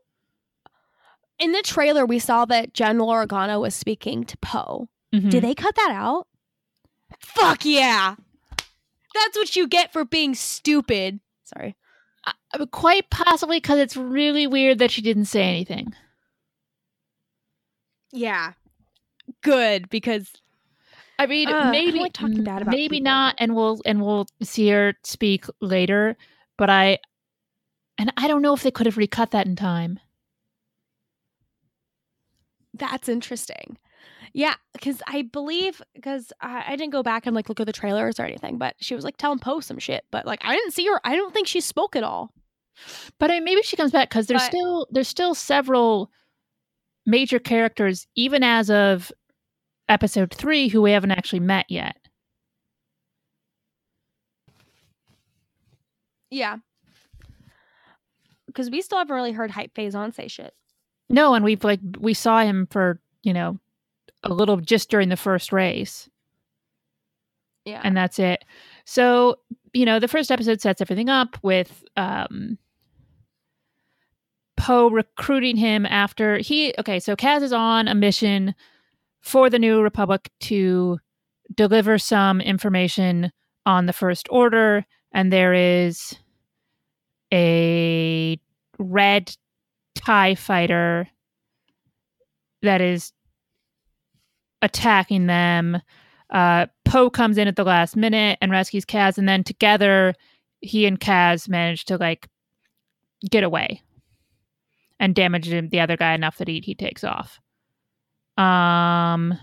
in the trailer, we saw that General Organa was speaking to Poe. Mhm. Did they cut that out? Fuck yeah. That's what you get for being stupid. Sorry. Uh, quite possibly cuz it's really weird that she didn't say anything. Yeah. Good because I mean, Uh, I maybe like bad about maybe people. not and we'll and we'll see her speak later, but I and I don't know if they could have recut that in time. That's interesting. Yeah, because I believe because I, I didn't go back and like look at the trailers or anything, but she was like telling Poe some shit. But like I didn't see her. I don't think she spoke at all. But I maybe she comes back because there's But- still there's still several major characters, even as of episode three, who we haven't actually met yet. Yeah, because we still haven't really heard Hype Fazon say shit. No, and we've like we saw him for you know a little just during the first race, Yeah, and that's it. So you know, the first episode sets everything up with um Poe recruiting him after he okay. So Kaz is on a mission for the New Republic to deliver some information on the First Order, and there is a red TIE fighter that is attacking them. Uh, Poe comes in at the last minute and rescues Kaz, and then together he and Kaz manage to like get away and damage the other guy enough that he he takes off. Um,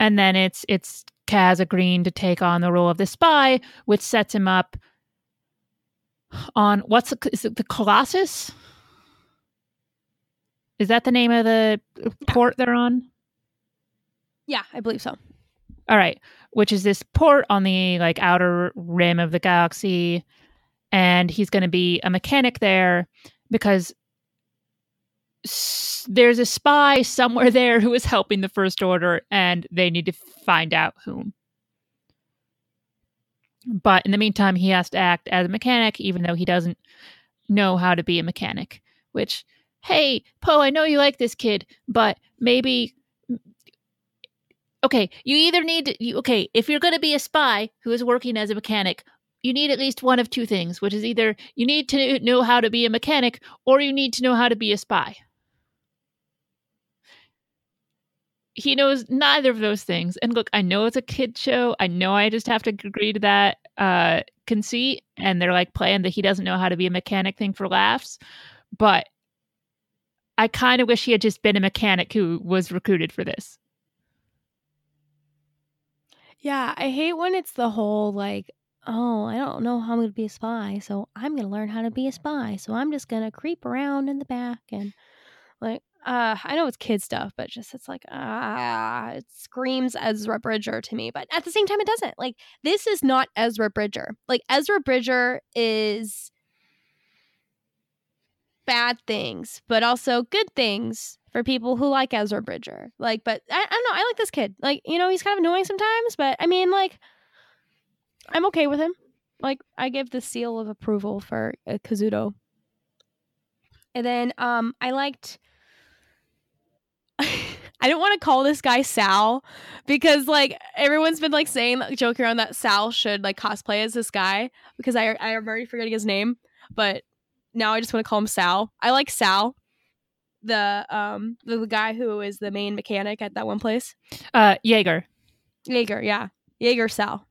and then it's it's Kaz agreeing to take on the role of the spy, which sets him up on what's the, is it the Colossus? Is that the name of the port they're on? yeah, I believe so. All right, which is this port on the like outer rim of the galaxy, and he's going to be a mechanic there because s- there's a spy somewhere there who is helping the First Order, and they need to find out whom. But in the meantime, he has to act as a mechanic, even though he doesn't know how to be a mechanic. Which, hey, Poe, I know you like this kid, but maybe okay, you either need to, you, okay, if you're going to be a spy who is working as a mechanic, you need at least one of two things, which is either you need to know how to be a mechanic or you need to know how to be a spy. He knows neither of those things. And look, I know it's a kid show. I know I just have to agree to that uh, conceit. And they're like playing that he doesn't know how to be a mechanic thing for laughs. But I kind of wish he had just been a mechanic who was recruited for this. Yeah, I hate when it's the whole like, oh, I don't know how I'm going to be a spy, so I'm going to learn how to be a spy. So I'm just going to creep around in the back and like, uh, I know it's kid stuff, but just it's like, ah, it screams Ezra Bridger to me. But at the same time, it doesn't. Like, this is not Ezra Bridger. Like, Ezra Bridger is bad things, but also good things for people who like Ezra Bridger. Like, but I, I don't know. I like this kid. Like, you know, he's kind of annoying sometimes, but I mean, like, I'm okay with him. Like, I give the seal of approval for uh, Kazuda. And then, um, I liked. I don't want to call this guy Sal because like everyone's been like saying like, joking around that Sal should like cosplay as this guy because I I'm already forgetting his name, but now I just want to call him Sal. I like Sal, the um the, the guy who is the main mechanic at that one place. Uh, Yeager. Yeager, yeah, Yeager Sal.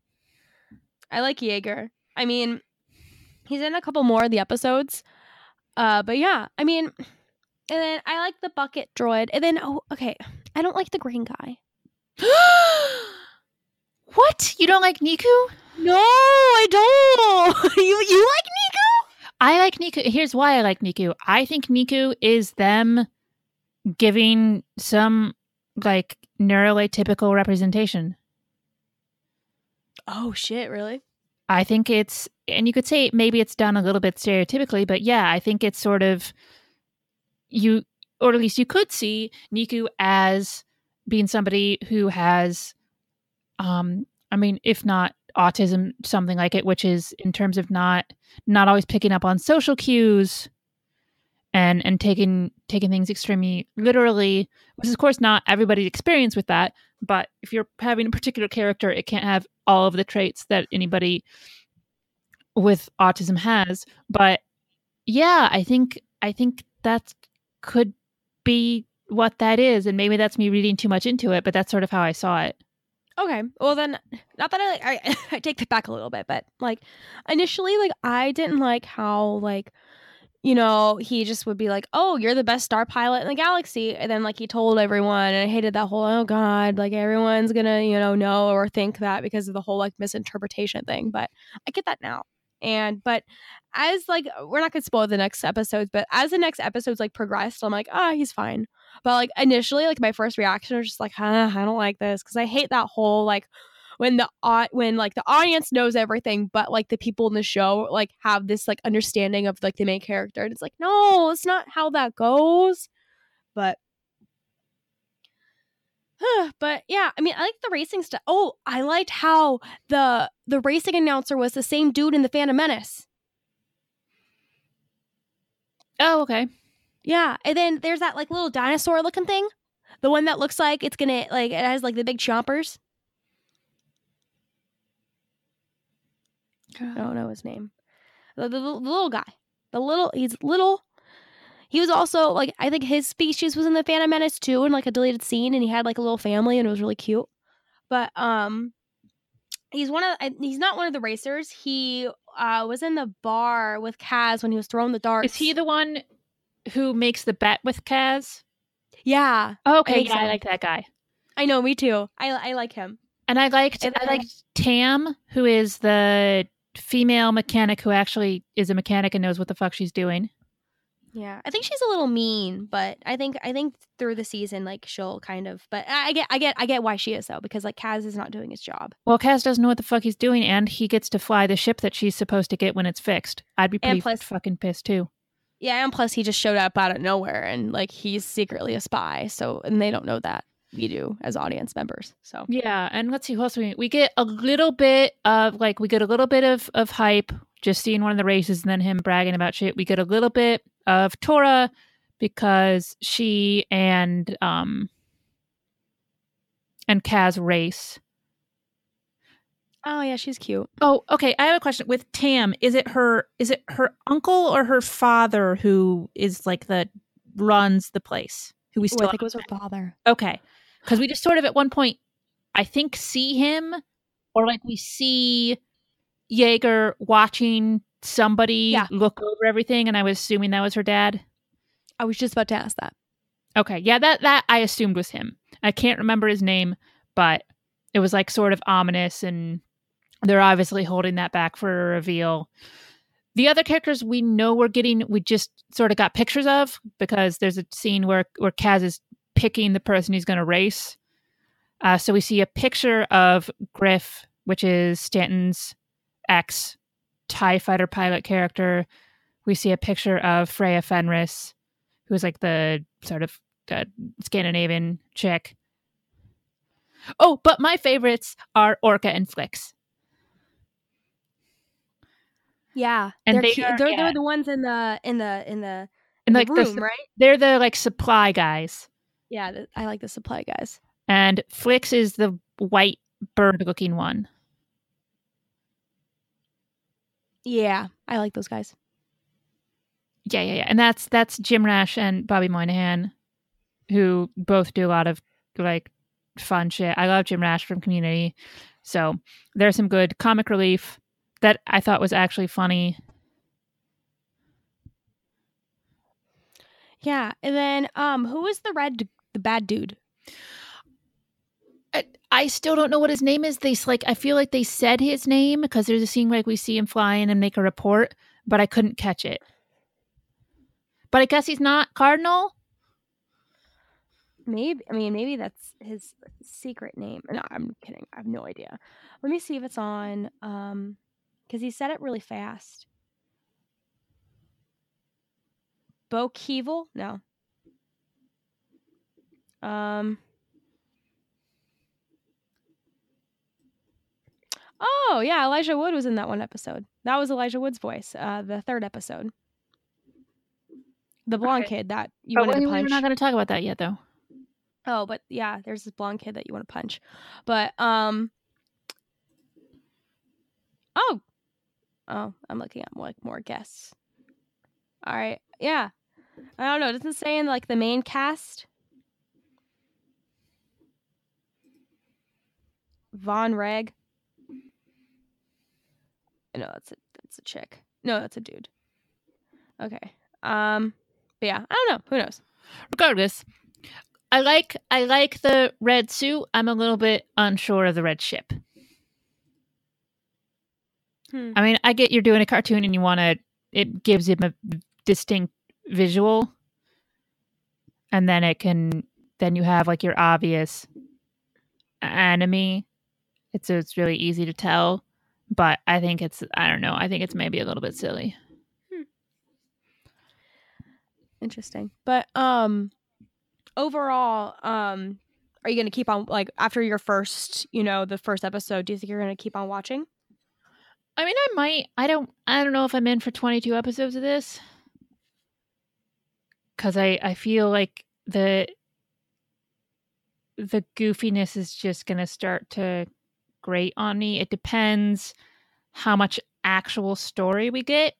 I like Yeager. I mean, he's in a couple more of the episodes, uh, but yeah, I mean, and then I like the bucket droid, and then oh, okay, I don't like the green guy. what? You don't like Neeku? No, I don't. you you like Neeku? I like Neeku. Here's why I like Neeku. I think Neeku is them giving some like neuroatypical representation. Oh shit, really? I think it's, and you could say maybe it's done a little bit stereotypically, but yeah, I think it's sort of you, or at least you could see Neeku as being somebody who has, um, I mean, if not autism, something like it, which is in terms of not not always picking up on social cues and and taking taking things extremely literally, which is of course not everybody's experience with that. But if you're having a particular character, it can't have all of the traits that anybody with autism has. But yeah, I think I think that could be what that is, and maybe that's me reading too much into it. But that's sort of how I saw it. Okay. Well then, not that I, I I take that back a little bit, but like initially, like I didn't like how like you know, he just would be like, "Oh, you're the best star pilot in the galaxy," and then like he told everyone, and I hated that whole, "Oh God, like everyone's gonna you know know or think that because of the whole like misinterpretation thing." But I get that now, and but as like we're not gonna spoil the next episodes, but as the next episodes like progressed, I'm like, ah, oh, he's fine. But like initially, like my first reaction was just like, huh, I don't like this. Because I hate that whole like when the when like the audience knows everything but like the people in the show like have this like understanding of like the main character and it's like no it's not how that goes. But but yeah i mean i like the racing stuff oh i liked how the the racing announcer was the same dude in the phantom menace. Oh okay yeah and then there's that like little dinosaur looking thing the one that looks like it's gonna like it has like the big chompers I don't know his name. The, the, the, little guy. The little he's little. He was also like I think his species was in the Phantom Menace too, in like a deleted scene, and he had like a little family, and it was really cute. But um, he's one of he's not one of the racers. He uh was in the bar with Kaz when he was throwing the darts. Is he the one who makes the bet with Kaz? Yeah. Oh, okay. I yeah, so. I like that guy. I know. Me too. I I like him. And I liked and I liked Tam, who is the female mechanic who actually is a mechanic and knows what the fuck she's doing. Yeah, I think she's a little mean, but I think I think through the season, like she'll kind of. But I get, I get, I get why she is though, because like Kaz is not doing his job. Well, Kaz doesn't know what the fuck he's doing, and he gets to fly the ship that she's supposed to get when it's fixed. I'd be pretty plus, fucking pissed too. Yeah, and plus he just showed up out of nowhere, and like he's secretly a spy. So, and they don't know that we do as audience members. So yeah, and let's see who else we we get a little bit of like we get a little bit of of hype just seeing one of the races and then him bragging about shit. We get a little bit of Torra because she and um and Kaz race. Oh yeah, she's cute. Oh, okay. I have a question with Tam. Is it her is it her uncle or her father who is like the runs the place? Who we oh, still Ooh, I think it was her father. Okay because we just sort of at one point, I think, see him or like we see Yeager watching somebody yeah. look over everything, and I was assuming that was her dad. I was just about to ask that. Okay, yeah, that that I assumed was him. I can't remember his name, but it was like sort of ominous, and they're obviously holding that back for a reveal. The other characters we know we're getting, we just sort of got pictures of because there's a scene where where Kaz is picking the person he's going to race. Uh, so we see a picture of Griff, which is Stanton's ex TIE fighter pilot character. We see a picture of Freya Fenris, who's like the sort of uh, Scandinavian chick. Oh, but my favorites are Orka and Flix. Yeah, and they're they are, they're, yeah. they're the ones in the in the in the in like the room, the, right? They're the like supply guys. Yeah, the, I like the supply guys. And Flix is the white bird looking one. Yeah, I like those guys. Yeah, yeah, yeah. And that's that's Jim Rash and Bobby Moynihan, who both do a lot of like fun shit. I love Jim Rash from Community. So there's some good comic relief that I thought was actually funny. Yeah, and then um, who was the red the bad dude. I, I still don't know what his name is. They like I feel like they said his name because there's a scene like we see him flying and make a report, but I couldn't catch it. But I guess he's not Cardinal. Maybe I mean maybe that's his secret name. No, I'm kidding. I have no idea. Let me see if it's on um because he said it really fast. Bo Keevil? No. Um. Oh yeah, Elijah Wood was in that one episode. That was Elijah Wood's voice. Uh, the third episode. The blonde okay. kid that you want to punch. We're not going to talk about that yet, though. Oh, but yeah, there's this blonde kid that you want to punch. But um. Oh. Oh, I'm looking at like more guests. All right. Yeah. I don't know. doesn't say in like the main cast? Vonreg. No, that's a that's a chick. No, that's a dude. Okay. Um, but yeah, I don't know. Who knows? Regardless, I like I like the red suit. I'm a little bit unsure of the red ship. Hmm. I mean, I get you're doing a cartoon and you want to. It gives him a distinct visual, and then it can. Then you have like your obvious enemy. It's it's really easy to tell, but I think it's I don't know. I think it's maybe a little bit silly. Interesting. But um overall, um are you going to keep on like after your first, you know, the first episode, do you think you're going to keep on watching? I mean, I might. I don't. I don't know if I'm in for 22 episodes of this because I I feel like the the goofiness is just gonna start to grate on me. It depends how much actual story we get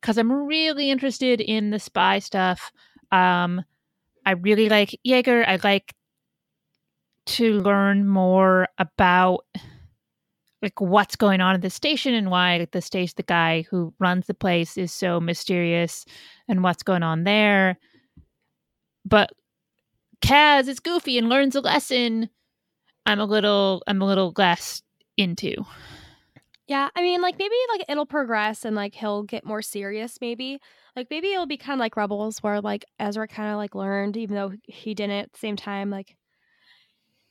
because I'm really interested in the spy stuff. Um, I really like Yeager. I like to learn more about like what's going on at the station and why the station the guy who runs the place is so mysterious and what's going on there but kaz is goofy and learns a lesson i'm a little i'm a little less into Yeah, I mean, like maybe like it'll progress and like he'll get more serious. Maybe like maybe it'll be kind of like Rebels, where like Ezra kind of like learned, even though he didn't at the same time. Like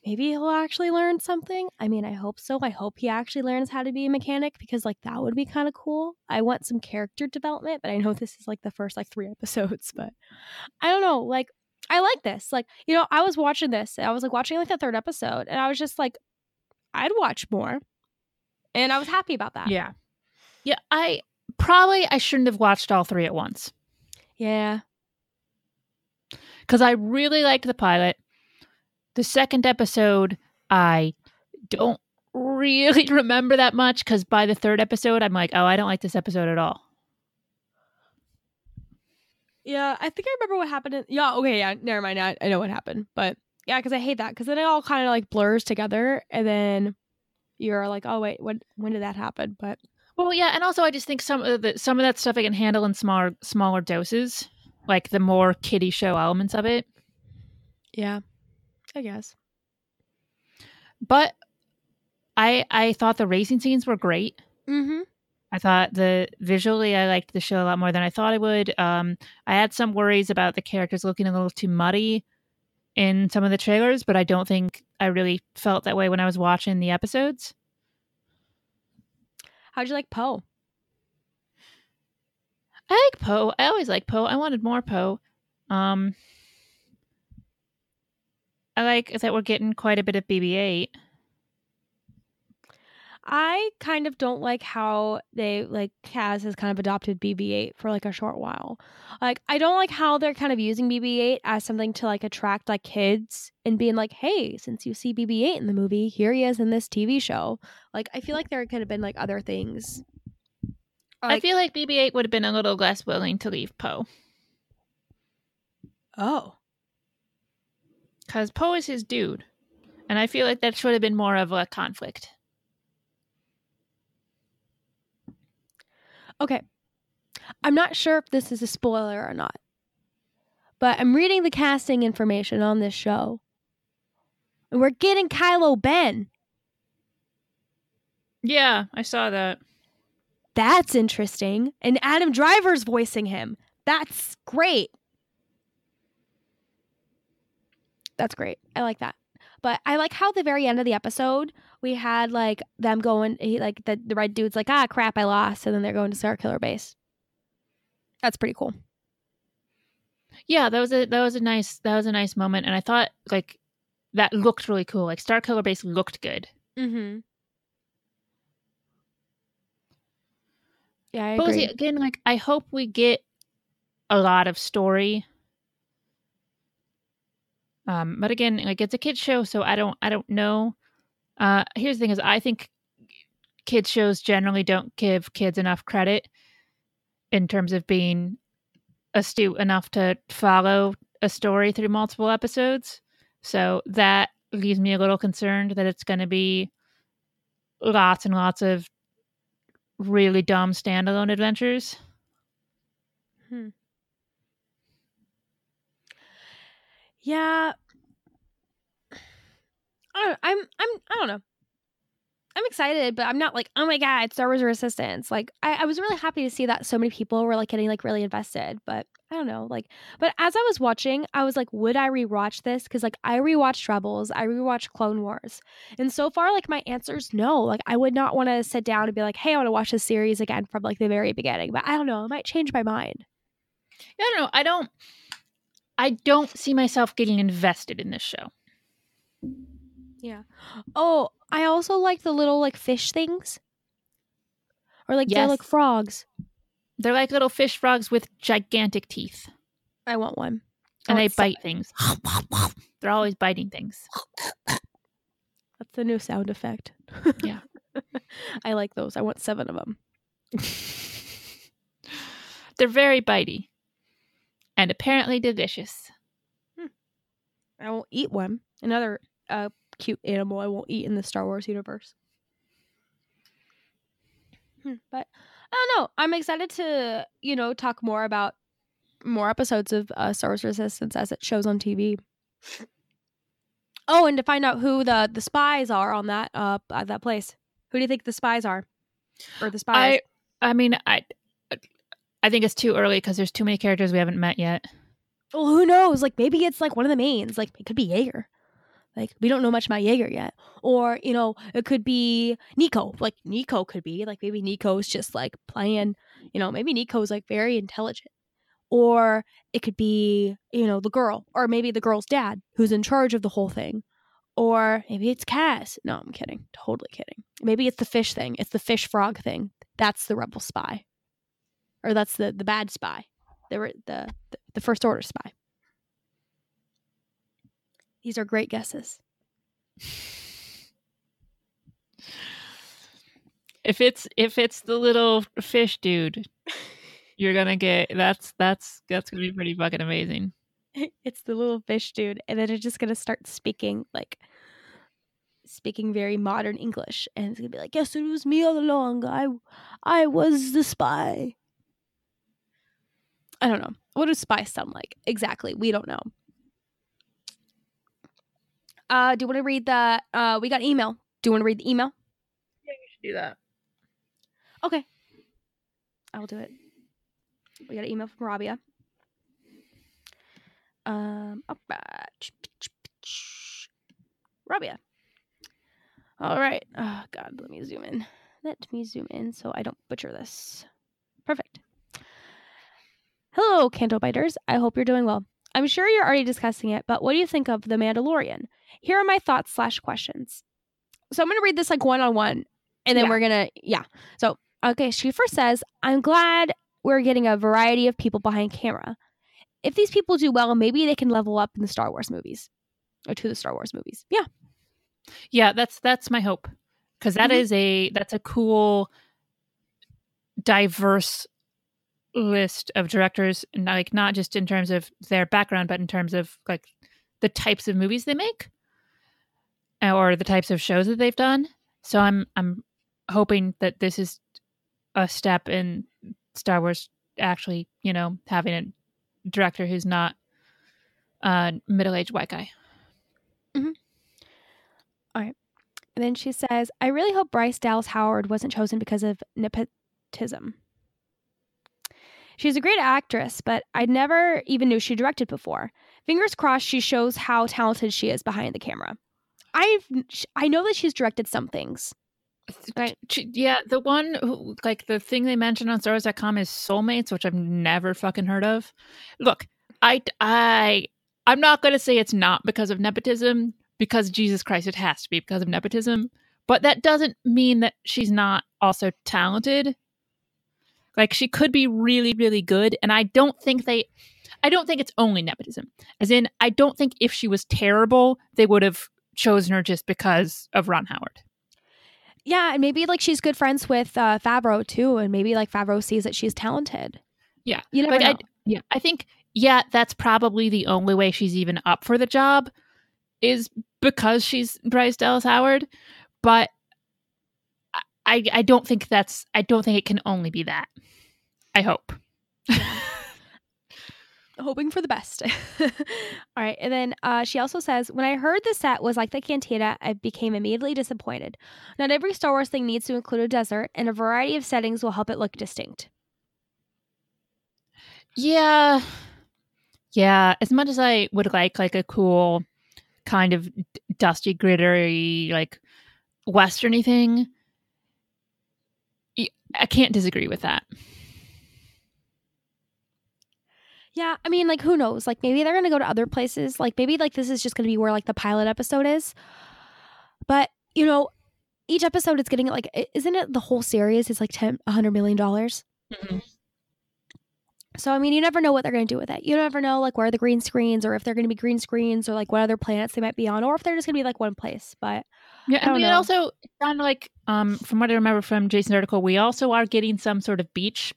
maybe he'll actually learn something. I mean, I hope so. I hope he actually learns how to be a mechanic because like that would be kind of cool. I want some character development, but I know this is like the first like three episodes, but I don't know. Like I like this. Like you know, I was watching this. I was like watching like the third episode, and I was just like, I'd watch more and I was happy about that. yeah yeah i probably i shouldn't have watched all three at once Yeah. because I really liked the pilot. The second episode, I don't really remember that much because by the third episode, I'm like, oh, I don't like this episode at all. Yeah, I think I remember what happened. In, yeah, okay, yeah, never mind. I, I know what happened, but yeah, because I hate that because then it all kind of like blurs together, and then you're like, oh wait, when when did that happen? But Well, yeah, and also I just think some of the some of that stuff I can handle in smaller smaller doses, like the more kiddie show elements of it. yeah, I guess. But I I thought the racing scenes were great. Mm-hmm. I thought the visually I liked the show a lot more than I thought I would. Um, I had some worries about the characters looking a little too muddy in some of the trailers, but I don't think I really felt that way when I was watching the episodes. How'd you like Poe? I like Poe. I always like Poe. I wanted more Poe. Um, I like that we're getting quite a bit of BB-8. I kind of don't like how they like Kaz has kind of adopted BB-8 for like a short while. Like I don't like how they're kind of using BB-8 as something to like attract like kids and being like, "Hey, since you see BB-8 in the movie, here he is in this TV show." Like I feel like there could have been like other things. I feel like BB-8 would have been a little less willing to leave Poe Oh. Because Poe is his dude, and I feel like that should have been more of a conflict. Okay. I'm not sure if this is a spoiler or not. But I'm reading the casting information on this show. And we're getting Kylo Ren. Yeah, I saw that. That's interesting. And Adam Driver's voicing him. That's great. That's great. I like that. But I like how the very end of the episode we had like them going he like the, the red dude's like, ah crap, I lost, and then they're going to Starkiller Base. That's pretty cool. Yeah, that was a that was a nice that was a nice moment, and I thought like that looked really cool. Like Starkiller Base looked good. Mm-hmm. Yeah, I but agree. again, like I hope we get a lot of story. Um, but again, like it's a kids show, so I don't I don't know. Uh, here's the thing: is I think kids shows generally don't give kids enough credit in terms of being astute enough to follow a story through multiple episodes. So that leaves me a little concerned that it's going to be lots and lots of really dumb standalone adventures. Hmm. Yeah. I don't, I'm I'm I don't know. I'm excited, but I'm not like, oh my god, Star Wars Resistance. Like, I, I was really happy to see that so many people were like getting like really invested. But I don't know, like, but as I was watching, I was like, would I rewatch this? Because like I rewatched Rebels, I rewatched Clone Wars, and so far, like my answer is no. Like, I would not want to sit down and be like, hey, I want to watch this series again from like the very beginning. But I don't know, I might change my mind. I don't know. I don't. I don't see myself getting invested in this show. Yeah. Oh, I also like the little like fish things. Or like they're like frogs. They're like little fish frogs with gigantic teeth, I want one. I and oh, they want some- bite things. They're always biting things. That's the new sound effect. Yeah. I like those. I want seven of them. They're very bitey, and apparently delicious. I won't eat one. Another uh, cute animal I won't eat in the Star Wars universe. Hmm, But I don't know. I'm excited to, you know, talk more about more episodes of uh, Star Wars Resistance as it shows on TV. Oh, and to find out who the the spies are on that uh at that place. Who do you think the spies are? Or the spies? I, I mean, I, I think it's too early because there's too many characters we haven't met yet. Well, who knows? Like maybe it's like one of the mains. Like it could be Yeager. Like we don't know much about Yeager yet. Or, you know, it could be Neeku. Like Neeku could be. Like maybe Neeku's just like playing, you know, maybe Neeku's like very intelligent. Or it could be, you know, the girl. Or maybe the girl's dad who's in charge of the whole thing. Or maybe it's Kaz. No, I'm kidding. Totally kidding. Maybe it's the fish thing. It's the fish frog thing. That's the rebel spy. Or that's the the bad spy. The re- the the, the first order spy. These are great guesses. If it's if it's the little fish dude, you're gonna get that's that's that's gonna be pretty fucking amazing. it's the little fish dude, and then it's just gonna start speaking like speaking very modern English, and it's gonna be like, "Yes, it was me all along. I, I was the spy." I don't know. What does spy sound like exactly? We don't know. Uh, do you want to read the? Uh, we got email. Do you want to read the email? Yeah, you should do that. Okay. I'll do it. We got an email from Raabiah. Um, up, uh, ch- Raabiah. All right. Oh, God, let me zoom in. Let me zoom in so I don't butcher this. Perfect. Hello, Canto Biters. I hope you're doing well. I'm sure you're already discussing it, but what do you think of The Mandalorian? Here are my thoughts slash questions. So I'm going to read this like one on one, and then Yeah. we're going to, yeah. So Okay, she first says, I'm glad we're getting a variety of people behind camera. If these people do well, maybe they can level up in the Star Wars movies. Or to the Star Wars movies. Yeah. Yeah, that's that's my hope because that Mhm. is a that's a cool, diverse list of directors, like not just in terms of their background, but in terms of like the types of movies they make, uh, or the types of shows that they've done. So I'm I'm hoping that this is a step in Star Wars actually, you know, having a director who's not a middle aged white guy. All right. And then she says, I really hope Bryce Dallas Howard wasn't chosen because of nepotism. She's a great actress, but I never even knew she directed before. Fingers crossed she shows how talented she is behind the camera. I've I know that she's directed some things. Right. Yeah, the one who, like the thing they mentioned on StarWars.com is Soulmates, which I've never fucking heard of. Look, I, I, I'm not going to say it's not because of nepotism, because Jesus Christ, it has to be because of nepotism. But that doesn't mean that she's not also talented. Like she could be really, really good, and I don't think they, I don't think it's only nepotism. As in, I don't think if she was terrible, they would have chosen her just because of Ron Howard. Yeah, and maybe like she's good friends with uh, Favreau too, and maybe like Favreau sees that she's talented. Yeah. you never like know. I, yeah, I think yeah, that's probably the only way she's even up for the job is because she's Bryce Dallas Howard, but I I don't think that's I don't think it can only be that. I hope. hoping for the best. All right. And then uh, she also says, When I heard the set was like the Cantina, I became immediately disappointed. Not every Star Wars thing needs to include a desert, and a variety of settings will help it look distinct. Yeah. Yeah. As much as I would like like a cool kind of d- dusty, grittery, like westerny thing, I can't disagree with that. Yeah, I mean, like, who knows? Like, maybe they're gonna go to other places. Like, maybe like this is just gonna be where like the pilot episode is. But you know, each episode it's getting like, isn't it the whole series is like ten, a hundred million dollars? Mhm. So I mean, you never know what they're gonna do with it. You never know like where the green screens, or if they're gonna be green screens, or like what other planets they might be on, or if they're just gonna be like one place. But Yeah, I I, don't mean, it know. also it sounded like, um, from what I remember from Jason's article, we also are getting some sort of beach,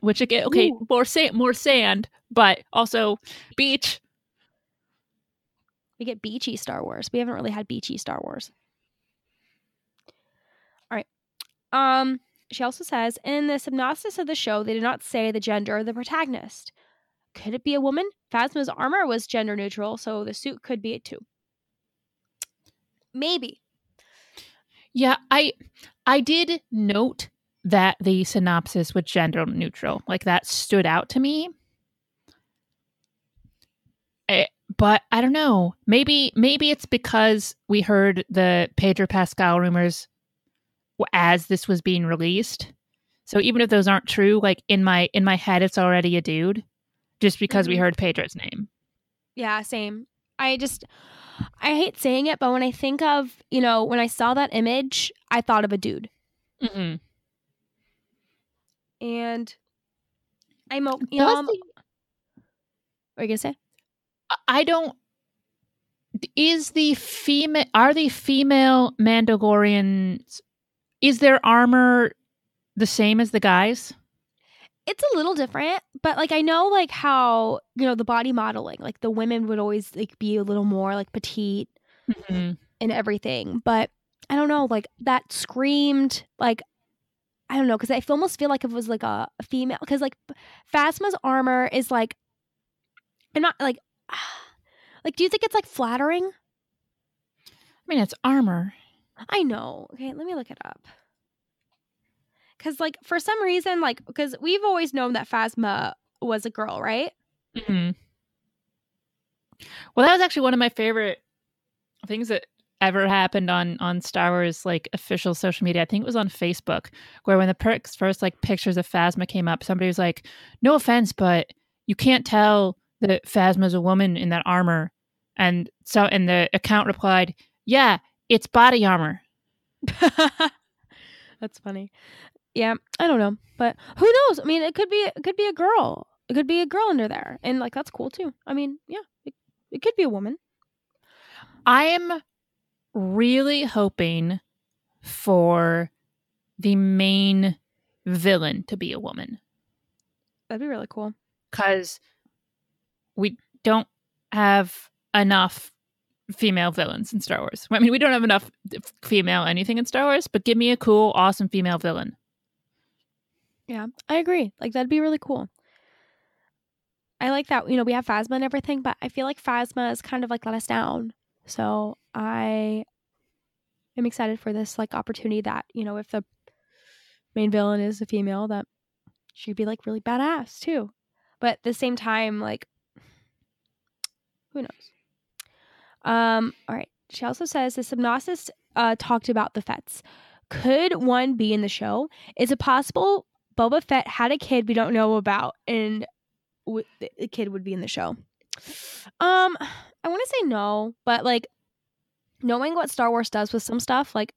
which again, okay, Ooh. more sand, more sand, but also beach. we get beachy Star Wars. We haven't really had beachy Star Wars. All right. Um, she also says in the synopsis of the show, they did not say the gender of the protagonist. Could it be a woman? Phasma's armor was gender neutral, so the suit could be it too. Maybe. Yeah, I I did note that the synopsis was gender neutral. Like that stood out to me. Eh, but I don't know. Maybe maybe it's because we heard the Pedro Pascal rumors as this was being released. So even if those aren't true, like in my in my head it's already a dude just because we Mhm. heard Pedro's name. Yeah, same. I just I hate saying it, but when I think of, you know, when I saw that image, I thought of a dude. Mm-hmm. And I'm you know, I'm, what are you gonna say? I don't. Is the female? Are the female Mandalorians? Is their armor the same as the guys? it's a little different but like i know like how you know the body modeling like the women would always like be a little more like petite Mhm. and everything but i don't know like that screamed like i don't know because I almost feel like it was like a, a female because like phasma's armor is like i'm not like like do you think it's like flattering I mean, it's armor. I know okay let me look it up because like for some reason like because we've always known that phasma was a girl right Mhm. Well, that was actually one of my favorite things that ever happened on on Star Wars like official social media. I think it was on Facebook, where when the perks first like pictures of Phasma came up, somebody was like, "No offense, but you can't tell that Phasma's a woman in that armor." And so, and the account replied, "Yeah, it's body armor." That's funny. Yeah, I don't know, but who knows? I mean, it could be it could be a girl. It could be a girl under there, and like that's cool too. I mean, yeah, it, it could be a woman. I am really hoping for the main villain to be a woman. That'd be really cool. because we don't have enough female villains in Star Wars. I mean, we don't have enough female anything in Star Wars, but give me a cool, awesome female villain. Yeah, I agree. Like that'd be really cool. I like that. You know, we have Phasma and everything, but I feel like Phasma is kind of like let us down. So I am excited for this like opportunity that you know if the main villain is a female that she'd be like really badass too. But at the same time, like who knows? Um. All right. She also says the synopsis uh, talked about the Fetts. Could one be in the show? Is it possible Boba Fett had a kid we don't know about, and w- the kid would be in the show? Um, I want to say no, but like knowing what Star Wars does with some stuff, like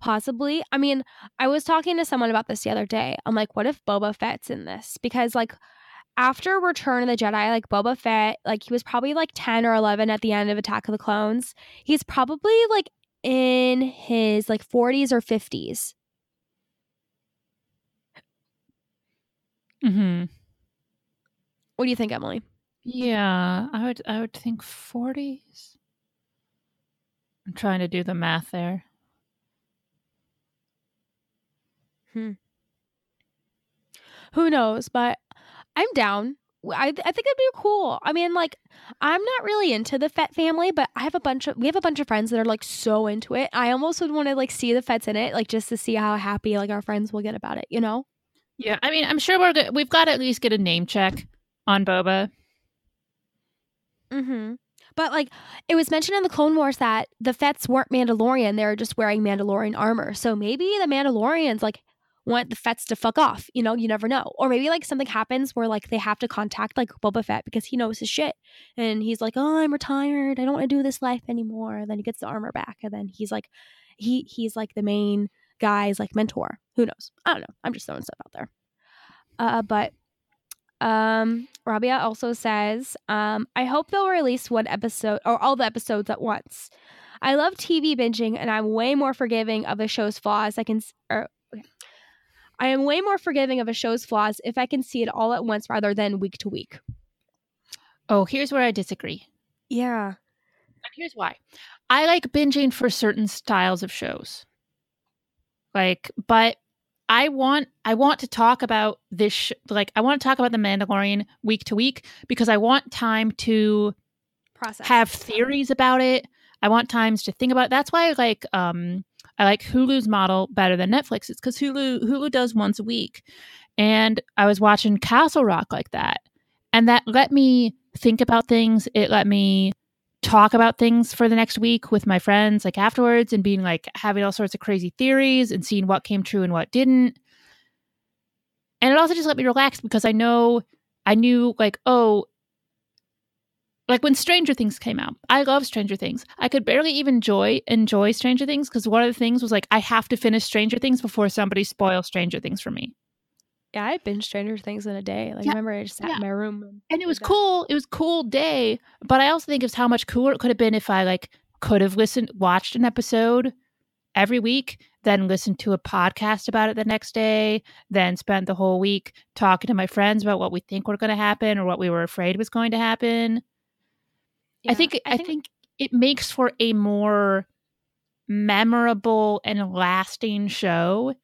possibly. I mean, I was talking to someone about this the other day. I'm like, what if Boba Fett's in this? Because like after Return of the Jedi, like Boba Fett, like he was probably like 10 or 11 at the end of Attack of the Clones. He's probably like in his like 40s or 50s. Mm-hmm. What do you think, Emily? Yeah, I would. I would think forties. I'm trying to do the math there. Hmm. Who knows? But I'm down. I, I think it'd be cool. I mean, like, I'm not really into the Fett family, but I have a bunch of we have a bunch of friends that are like so into it. I almost would want to like see the Fetts in it, like just to see how happy like our friends will get about it. You know? Yeah, I mean, I'm sure we're we've got to at least get a name check on Boba. Mm-hmm. But like, it was mentioned in the Clone Wars that the Fetts weren't Mandalorian; they were just wearing Mandalorian armor. So maybe the Mandalorians like want the Fetts to fuck off. You know, you never know. Or maybe like something happens where like they have to contact like Boba Fett because he knows his shit. And he's like, Oh, I'm retired. I don't want to do this life anymore. And then he gets the armor back. And then he's like he he's like the main guy's like mentor. Who knows? I don't know. I'm just throwing stuff out there. Uh but um Raabiah also says, um, I hope they'll release one episode or all the episodes at once. I love TV binging and I'm way more forgiving of a show's flaws. I can or I am way more forgiving of a show's flaws if I can see it all at once rather than week to week. Oh, here's where I disagree. Yeah. And here's why. I like binging for certain styles of shows. Like, but I want I want to talk about this sh- like I want to talk about the Mandalorian week to week because I want time to Process. have theories about it. I want times to think about it. That's why I like um I like Hulu's model better than Netflix. It's because Hulu Hulu does once a week, and I was watching Castle Rock like that, and that let me think about things. It let me talk about things for the next week with my friends, like afterwards, and being like having all sorts of crazy theories and seeing what came true and what didn't. And it also just let me relax because I know I knew like oh like when Stranger Things came out, I love Stranger Things. I could barely even enjoy enjoy Stranger Things because one of the things was like I have to finish Stranger Things before somebody spoils Stranger Things for me. Yeah, I binged Stranger Things in a day. Like, Yeah, I remember I just sat yeah. in my room. And, it was cool. It was cool day, but I also think it's how much cooler it could have been if I like could have listened watched an episode every week, then listened to a podcast about it the next day, then spent the whole week talking to my friends about what we think were going to happen or what we were afraid was going to happen. I think I think it makes for a more memorable and lasting show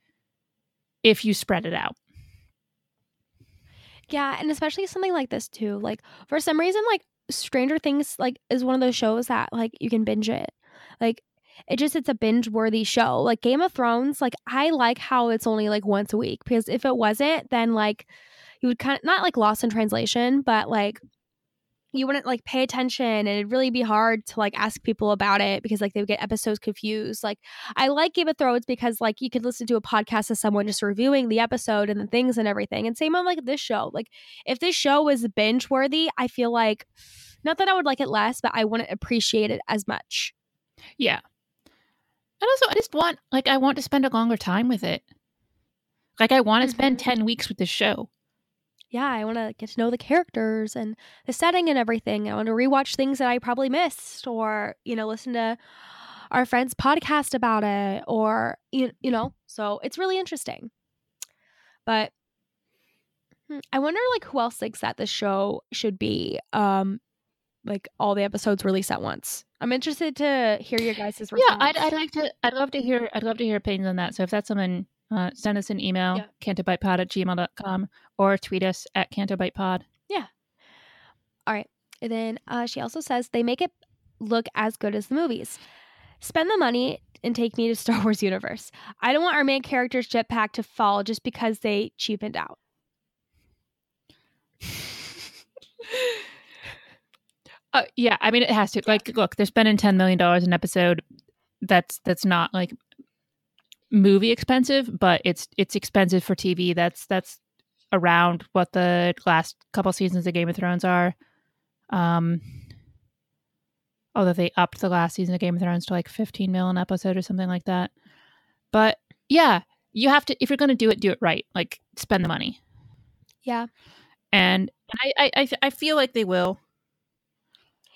if you spread it out. Yeah, and especially something like this too. Like for some reason, like Stranger Things, like is one of those shows that like you can binge it. Like it just it's a binge worthy show. Like Game of Thrones, like I like how it's only like once a week because if it wasn't, then like you would kind of not like lost in translation, but like you wouldn't like pay attention and it'd really be hard to like ask people about it because like they would get episodes confused. Like I like Game of Thrones because like you could listen to a podcast of someone just reviewing the episode and the things and everything. And same on like this show. Like if this show was binge worthy, I feel like not that I would like it less, but I wouldn't appreciate it as much. Yeah. And also I just want like I want to spend a longer time with it. Like I want to spend Mhm. 10 weeks with this show. Yeah, I want to get to know the characters and the setting and everything. I want to rewatch things that I probably missed or, you know, listen to our friends podcast about it or you, you know, so it's really interesting. But hmm, I wonder like who else thinks that the show should be um like all the episodes released at once. I'm interested to hear your guys' response. Yeah, I'd, I'd like to I'd love to hear I'd love to hear opinions on that. So if that's someone uh, send us an email, Yeah. cantobightpod at gmail.com or tweet us at cantobightpod. Yeah. All right. And then uh, she also says they make it look as good as the movies. Spend the money and take me to Star Wars universe. I don't want our main character's jetpack to fall just because they cheapened out. Uh, yeah, I mean it has to. Like, look, they're spending ten million dollars an episode. That's that's not like movie expensive, but it's it's expensive for TV. That's that's around what the last couple seasons of Game of Thrones are. Um, although they upped the last season of Game of Thrones to like fifteen mil an episode or something like that. But yeah, you have to if you're going to do it, do it right. Like spend the money, Yeah. and I I I, I feel like they will.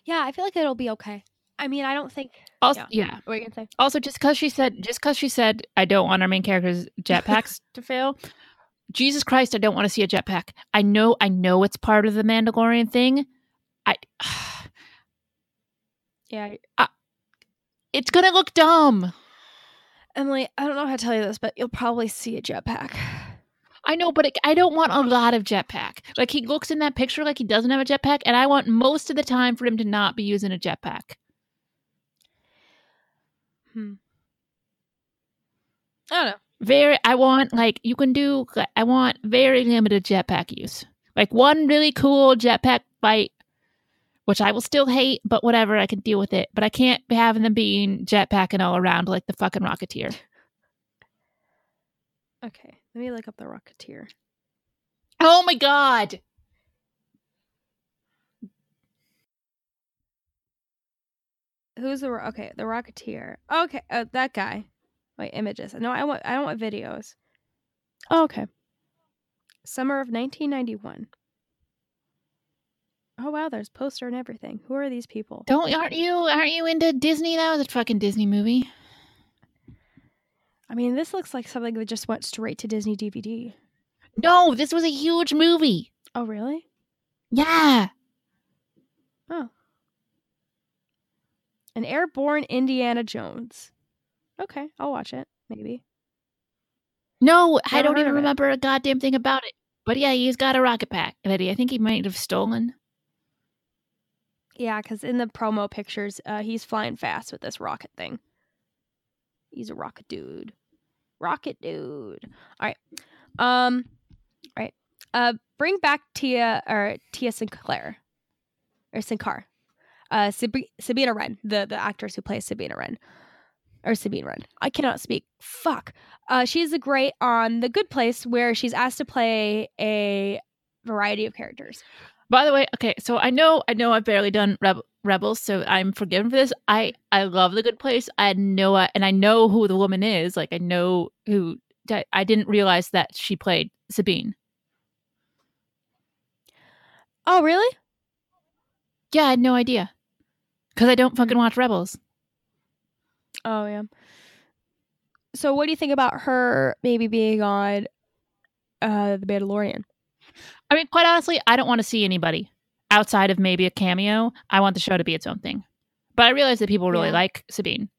Yeah, I feel like it'll be okay. I mean, I don't think. Also, Yeah. yeah What are you to say? Also, just because she said, just because she said, I don't want our main characters' jetpacks to fail. Jesus Christ, I don't want to see a jetpack. I know, I know it's part of the Mandalorian thing. I, Yeah. it's gonna look dumb. Emily, I don't know how to tell you this, but you'll probably see a jetpack. I know, but it, I don't want a lot of jetpack. Like he looks in that picture like he doesn't have a jetpack, and I want most of the time for him to not be using a jetpack. Hmm. I don't know. Very, I want like you can do. I want very limited jetpack use. Like one really cool jetpack fight, which I will still hate, but whatever, I can deal with it. But I can't be having them being jetpacking all around like the fucking Rocketeer. Okay, let me look up the Rocketeer. Oh my god! Who's the okay? The Rocketeer. Okay, uh, that guy. Wait, images. No, I want. I don't want videos. Oh, okay. Summer of 1991. Oh wow, there's poster and everything. Who are these people? Don't aren't you aren't you into Disney? That was a fucking Disney movie. I mean, this looks like something that just went straight to Disney DVD. No, this was a huge movie. Oh really? Yeah. An airborne Indiana Jones. Okay, I'll watch it. Maybe. No, I don't even remember a goddamn thing about it. But yeah, he's got a rocket pack that he, I think he might have stolen. Yeah, because in the promo pictures, uh, he's flying fast with this rocket thing. He's a rocket dude. Rocket dude. All right. Um. All right. Uh, bring back Tia or Tia Sinclair or Sinclair. Uh, Sab- Sabina Wren, the the actress who plays Sabina Wren, or Sabine Wren. I cannot speak. Fuck. Uh, she's a great on The Good Place, where she's asked to play a variety of characters. By the way, okay, so I know I know I've barely done Reb- Rebels, so I'm forgiven for this. I I love The Good Place. I know I, and I know who the woman is. Like I know who. I didn't realize that she played Sabine. Oh, really? Yeah, I had no idea because I don't fucking watch Rebels. Oh yeah. So what do you think about her maybe being on uh the Mandalorian? I mean, quite honestly, I don't want to see anybody outside of maybe a cameo. I want the show to be its own thing. But I realize that people really Yeah. like Sabine,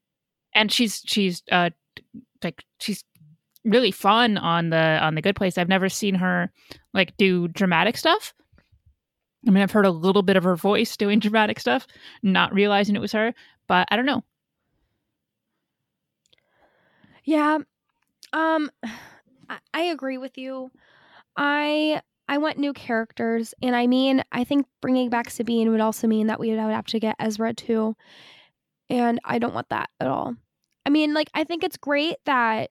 and she's she's uh like she's really fun on the on the Good Place. I've never seen her like do dramatic stuff. I mean, I've heard a little bit of her voice doing dramatic stuff, not realizing it was her. But I don't know. Yeah. Um I, I agree with you. I I want new characters and I mean I think bringing back Sabine would also mean that we would have to get Ezra too. And I don't want that at all. I mean like I think it's great that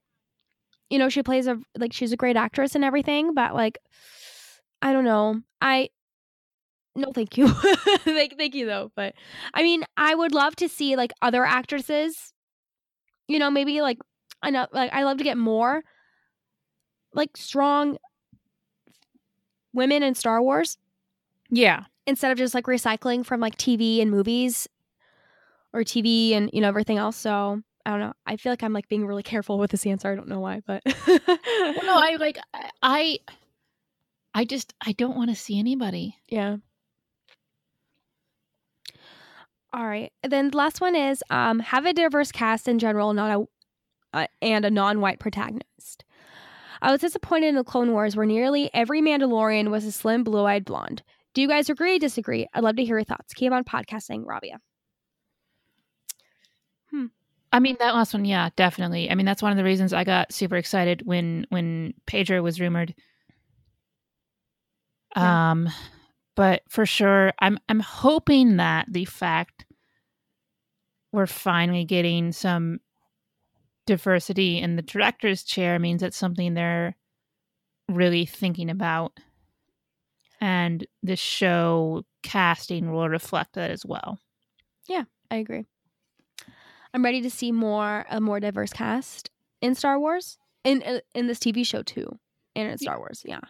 you know she plays a like she's a great actress and everything but like I don't know. I no thank you. thank thank you though, but I mean I would love to see like other actresses you know maybe like I know like I love to get more like strong women in Star Wars Yeah. instead of just like recycling from like TV and movies or TV and you know everything else. So I don't know. I feel like I'm like being really careful with this answer. I don't know why, but Well, no, I like I I just I don't want to see anybody. yeah. All right. And then the last one is um have a diverse cast in general, not a uh, and a non-white protagonist. I was disappointed in the Clone Wars where nearly every Mandalorian was a slim, blue-eyed blonde. Do you guys agree or disagree? I'd love to hear your thoughts. Keep on podcasting, Raabiah. I mean that last one, yeah, definitely. I mean that's one of the reasons I got super excited when when Pedro was rumored. Yeah. Um but for sure I'm I'm hoping that the fact we're finally getting some diversity in the director's chair means that's something they're really thinking about. And the show casting will reflect that as well. Yeah, I agree. I'm ready to see more a more diverse cast in Star Wars in in this TV show too, and in Star Wars. Yeah.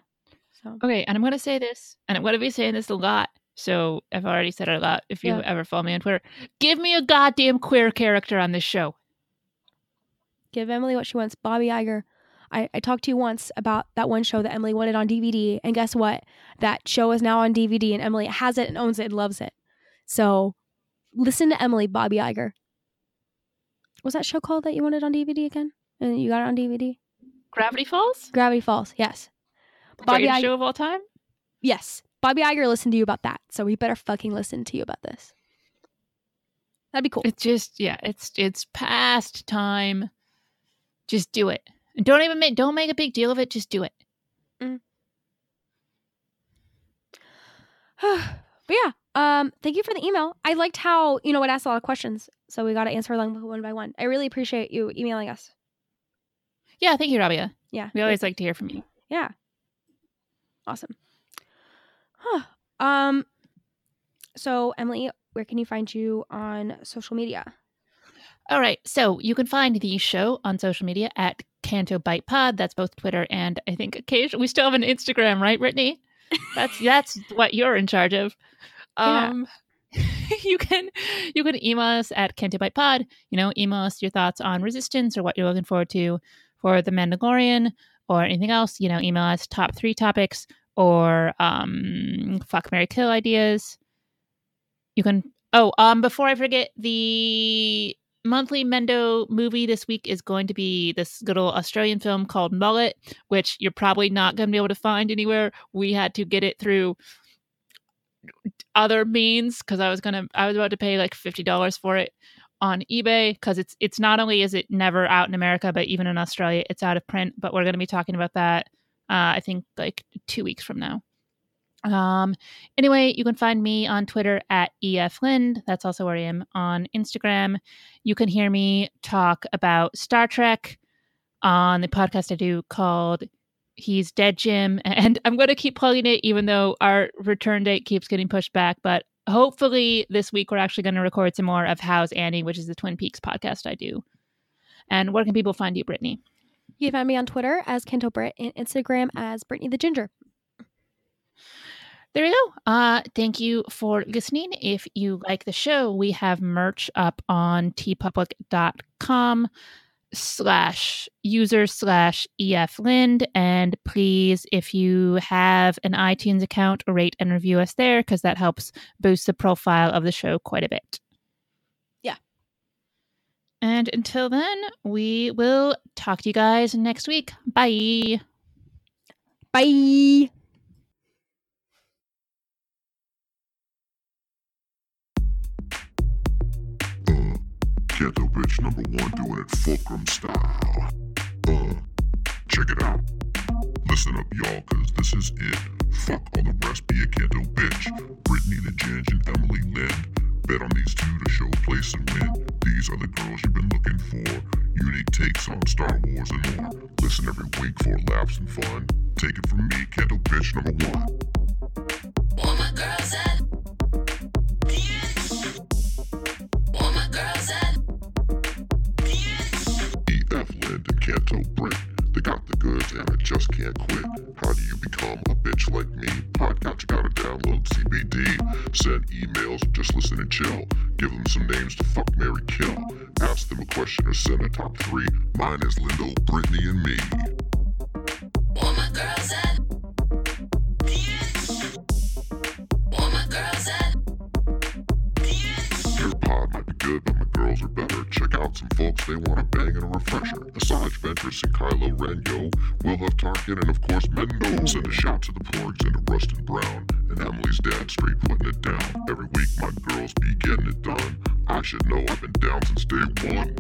So Okay, and I'm going to say this, and I'm going to be saying this a lot. So I've already said it a lot. If you Yeah. ever follow me on Twitter, give me a goddamn queer character on this show. give Emily what she wants. Bobby Iger. I, I talked to you once about that one show that Emily wanted on DVD, and guess what? That show is now on DVD, and Emily has it and owns it and loves it. So listen to Emily, Bobby Iger. Was that show called that you wanted on DVD again? And you got it on DVD? Gravity Falls. Gravity Falls. Yes. Bobby Greatest Iger, show of all time. yes, Bobby Iger listened to you about that, so he better fucking listen to you about this. That'd be cool. It's just yeah, it's it's past time. Just do it. And don't even make don't make a big deal of it. Just do it. but yeah, um, thank you for the email. I liked how you know it asked a lot of questions, so we got to answer them one by one. I really appreciate you emailing us. Yeah, thank you, Raabiah. Yeah, We always like to hear from you. yeah, awesome. Huh. Um, so Emily, where can you find you on social media? All right. So you can find the show on social media at Canto Bight Pod. That's both Twitter and I think occasionally we still have an Instagram, right, Brittani? That's that's what you're in charge of. Yeah. Um you can you can email us at Canto Bight Pod. You know, email us your thoughts on Resistance or what you're looking forward to for the Mandalorian or anything else. You know, email us top three topics or um fuck Mary Kill ideas. You can oh um before I forget the monthly Mendo movie this week is going to be this good old Australian film called Mullet, which you're probably not to be able to find anywhere. We had to get it through other means because I was gonna I was about to pay like fifty dollars for it on eBay because it's it's not only is it never out in America but even in Australia it's out of print. But we're gonna be talking about that uh, I think like two weeks from now. Um, anyway, you can find me on Twitter at eflind. That's also where I am on Instagram. You can hear me talk about Star Trek on the podcast I do called He's Dead Jim. And I'm going to keep plugging it, even though our return date keeps getting pushed back. But hopefully, this week we're actually going to record some more of How's Annie, which is the Twin Peaks podcast I do. And where can people find you, Brittani? You can find me on Twitter as Canto Britt and Instagram as Brittani the Ginger. There you go. Uh, thank you for listening. If you like the show, we have merch up on teepublic.com slash user slash ef lind and please if you have an itunes account rate and review us there because that helps boost the profile of the show quite a bit Yeah. and until then we will talk to you guys next week bye Bye. Ghetto bitch number one doing it fulcrum style. Uh, check it out. Listen up, y'all, cause this is it. Fuck all the rest, be a Ghetto bitch. Brittani the Ginge and Emily Lynn. Bet on these two to show place and win. These are the girls you've been looking for. Unique takes on Star Wars and more. Listen every week for laughs and fun. Take it from me, Ghetto bitch number one. All my girls And Canto Britt. They got the goods and I just can't quit. How do you become a bitch like me? Podcast, you gotta download CBD. Send emails, just listen and chill. Give them some names to fuck, Mary kill. Ask them a question or send a top three. Mine is Lindo, Brittani, and me. All my girls good, but my girls are better. Check out some folks, they want a bang and a refresher. Asajj Ventress and Kylo Ren, yo. We'll have Tarkin and of course Mendo. Send a shout to the porgs and to Rustin Brown. And Emily's dad straight putting it down. Every week my girls be getting it done. I should know I've been down since day one.